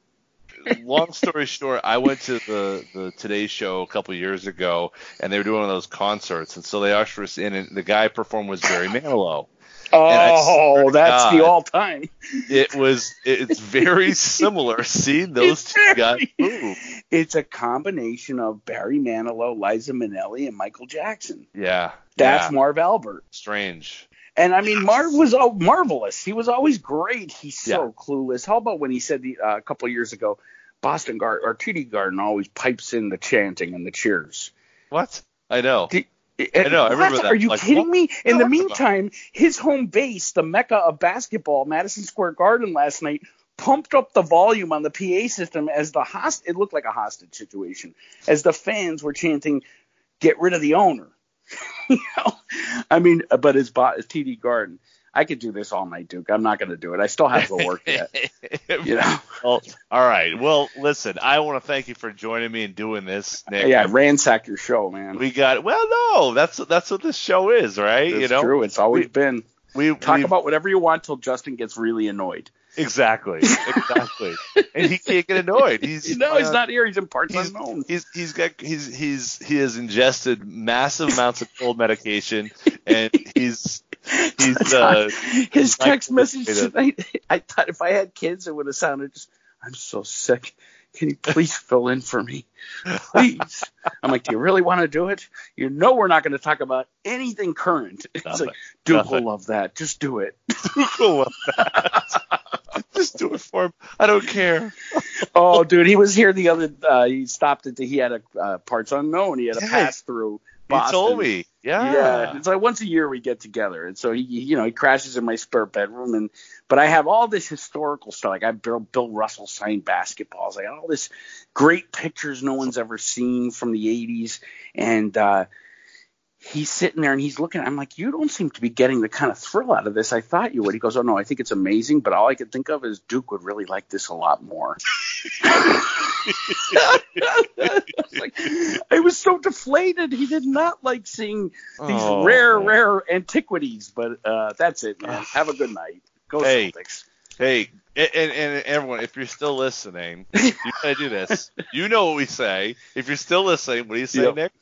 Long story short, I went to the the Today Show a couple years ago, and they were doing one of those concerts, and so they ushered us in, and the guy performed was Barry Manilow. Oh, that's the all time. It was it's very similar seeing those It's two guys move. It's a combination of Barry Manilow, Liza Minnelli, and Michael Jackson. Yeah, That's yeah, Marv Albert. strange. And I mean, Marv was all marvelous. He was always great. He's so clueless. How about when he said the, uh, a couple of years ago, Boston Garden or TD Garden always pipes in the chanting and the cheers. What I know. Do- I know, I remember that. Are you Like, kidding what? me? In Yeah, the meantime, his home base, the mecca of basketball, Madison Square Garden last night, pumped up the volume on the PA system as the host. It looked like a hostage situation as the fans were chanting, "Get rid of the owner." you know, I mean, but it's, bo- it's TD Garden. I could do this all night, Duke. I'm not going to do it. I still have to work yet. You know. Well, all right. Well, listen, I want to thank you for joining me and doing this, Nick. Yeah, ransack your show, man. We got well, no, that's that's what this show is, right? it's you know, true. It's always we- been. we Talk about whatever you want till Justin gets really annoyed. Exactly, exactly, and he can't get annoyed. He's No, he's uh, not here. He's in parts He's, unknown. he's he's got he's he's he has ingested massive amounts of cold medication, and he's he's uh His text message tonight. I thought if I had kids, it would have sounded just. I'm so sick. Can you please fill in for me, please? I'm like, do you really want to do it? You know, we're not going to talk about anything current. It's Nothing. like, Duke Nothing. will love that. Just do it. cool. Just do it for him. I don't care. Oh, dude, he was here the other. Uh, he stopped at the. He had a uh, parts unknown. He had a pass through. Boston. He told me. Yeah. Yeah, it's like once a year we get together, and so he, you know, he crashes in my spare bedroom, and but I have all this historical stuff. Like I Bill, Bill Russell signed basketballs. I got all this great pictures no one's ever seen from the '80s, and uh, he's sitting there and he's looking. I'm like, you don't seem to be getting the kind of thrill out of this I thought you would. He goes, oh no, I think it's amazing, but all I could think of is Duke would really like this a lot more. I was like, I was so deflated. He did not like seeing these Oh. rare, rare antiquities. But uh, that's it, man. Have a good night. Go Hey. Celtics. Hey, and, and, everyone, if you're still listening, you gotta do this. You know what we say. If you're still listening, what do you say, Yep. Nick?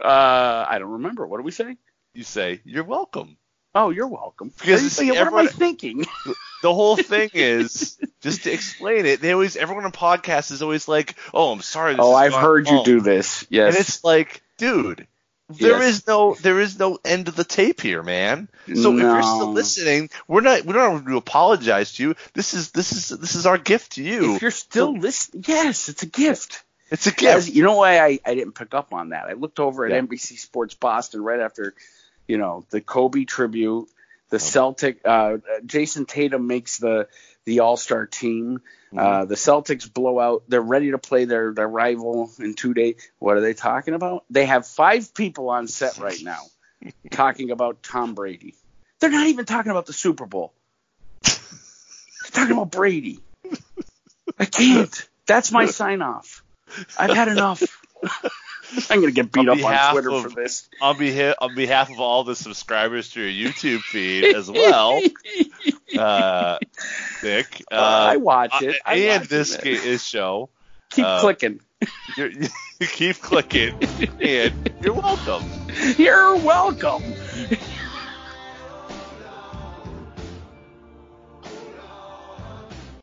Uh, I don't remember. What do we say? You say you're welcome. Oh, you're welcome. Because What, see, what am I thinking? The whole thing is just to explain it. They always, everyone on podcast is always like, "Oh, I'm sorry." This oh, I've heard you do this. Yes. and it's like, dude, there Yes. is no, there is no end to the tape here, man. So if you're still listening, we're not, we don't have to apologize to you. This is, this is, this is our gift to you. if you're still listening, yes, it's a gift. It's a gift. you know why I, I didn't pick up on that? I looked over at Yeah. NBC Sports Boston right after, you know, the Kobe tribute, Oh. the Celtic. Uh, Jayson Tatum makes the the All Star team. Mm-hmm. Uh, the Celtics blow out. They're ready to play their their rival in two days. What are they talking about? They have five people on set right now talking about Tom Brady. They're not even talking about the Super Bowl. They're talking about Brady. I can't. That's my sign off. I've had enough. I'm gonna get beat On up on behalf Twitter of- for this. on behalf on behalf of all the subscribers to your YouTube feed as well, uh, Nick. Uh, I watch it. I and watch this it. ga- this show. Keep uh, clicking. You're, you keep clicking, and you're welcome. You're welcome.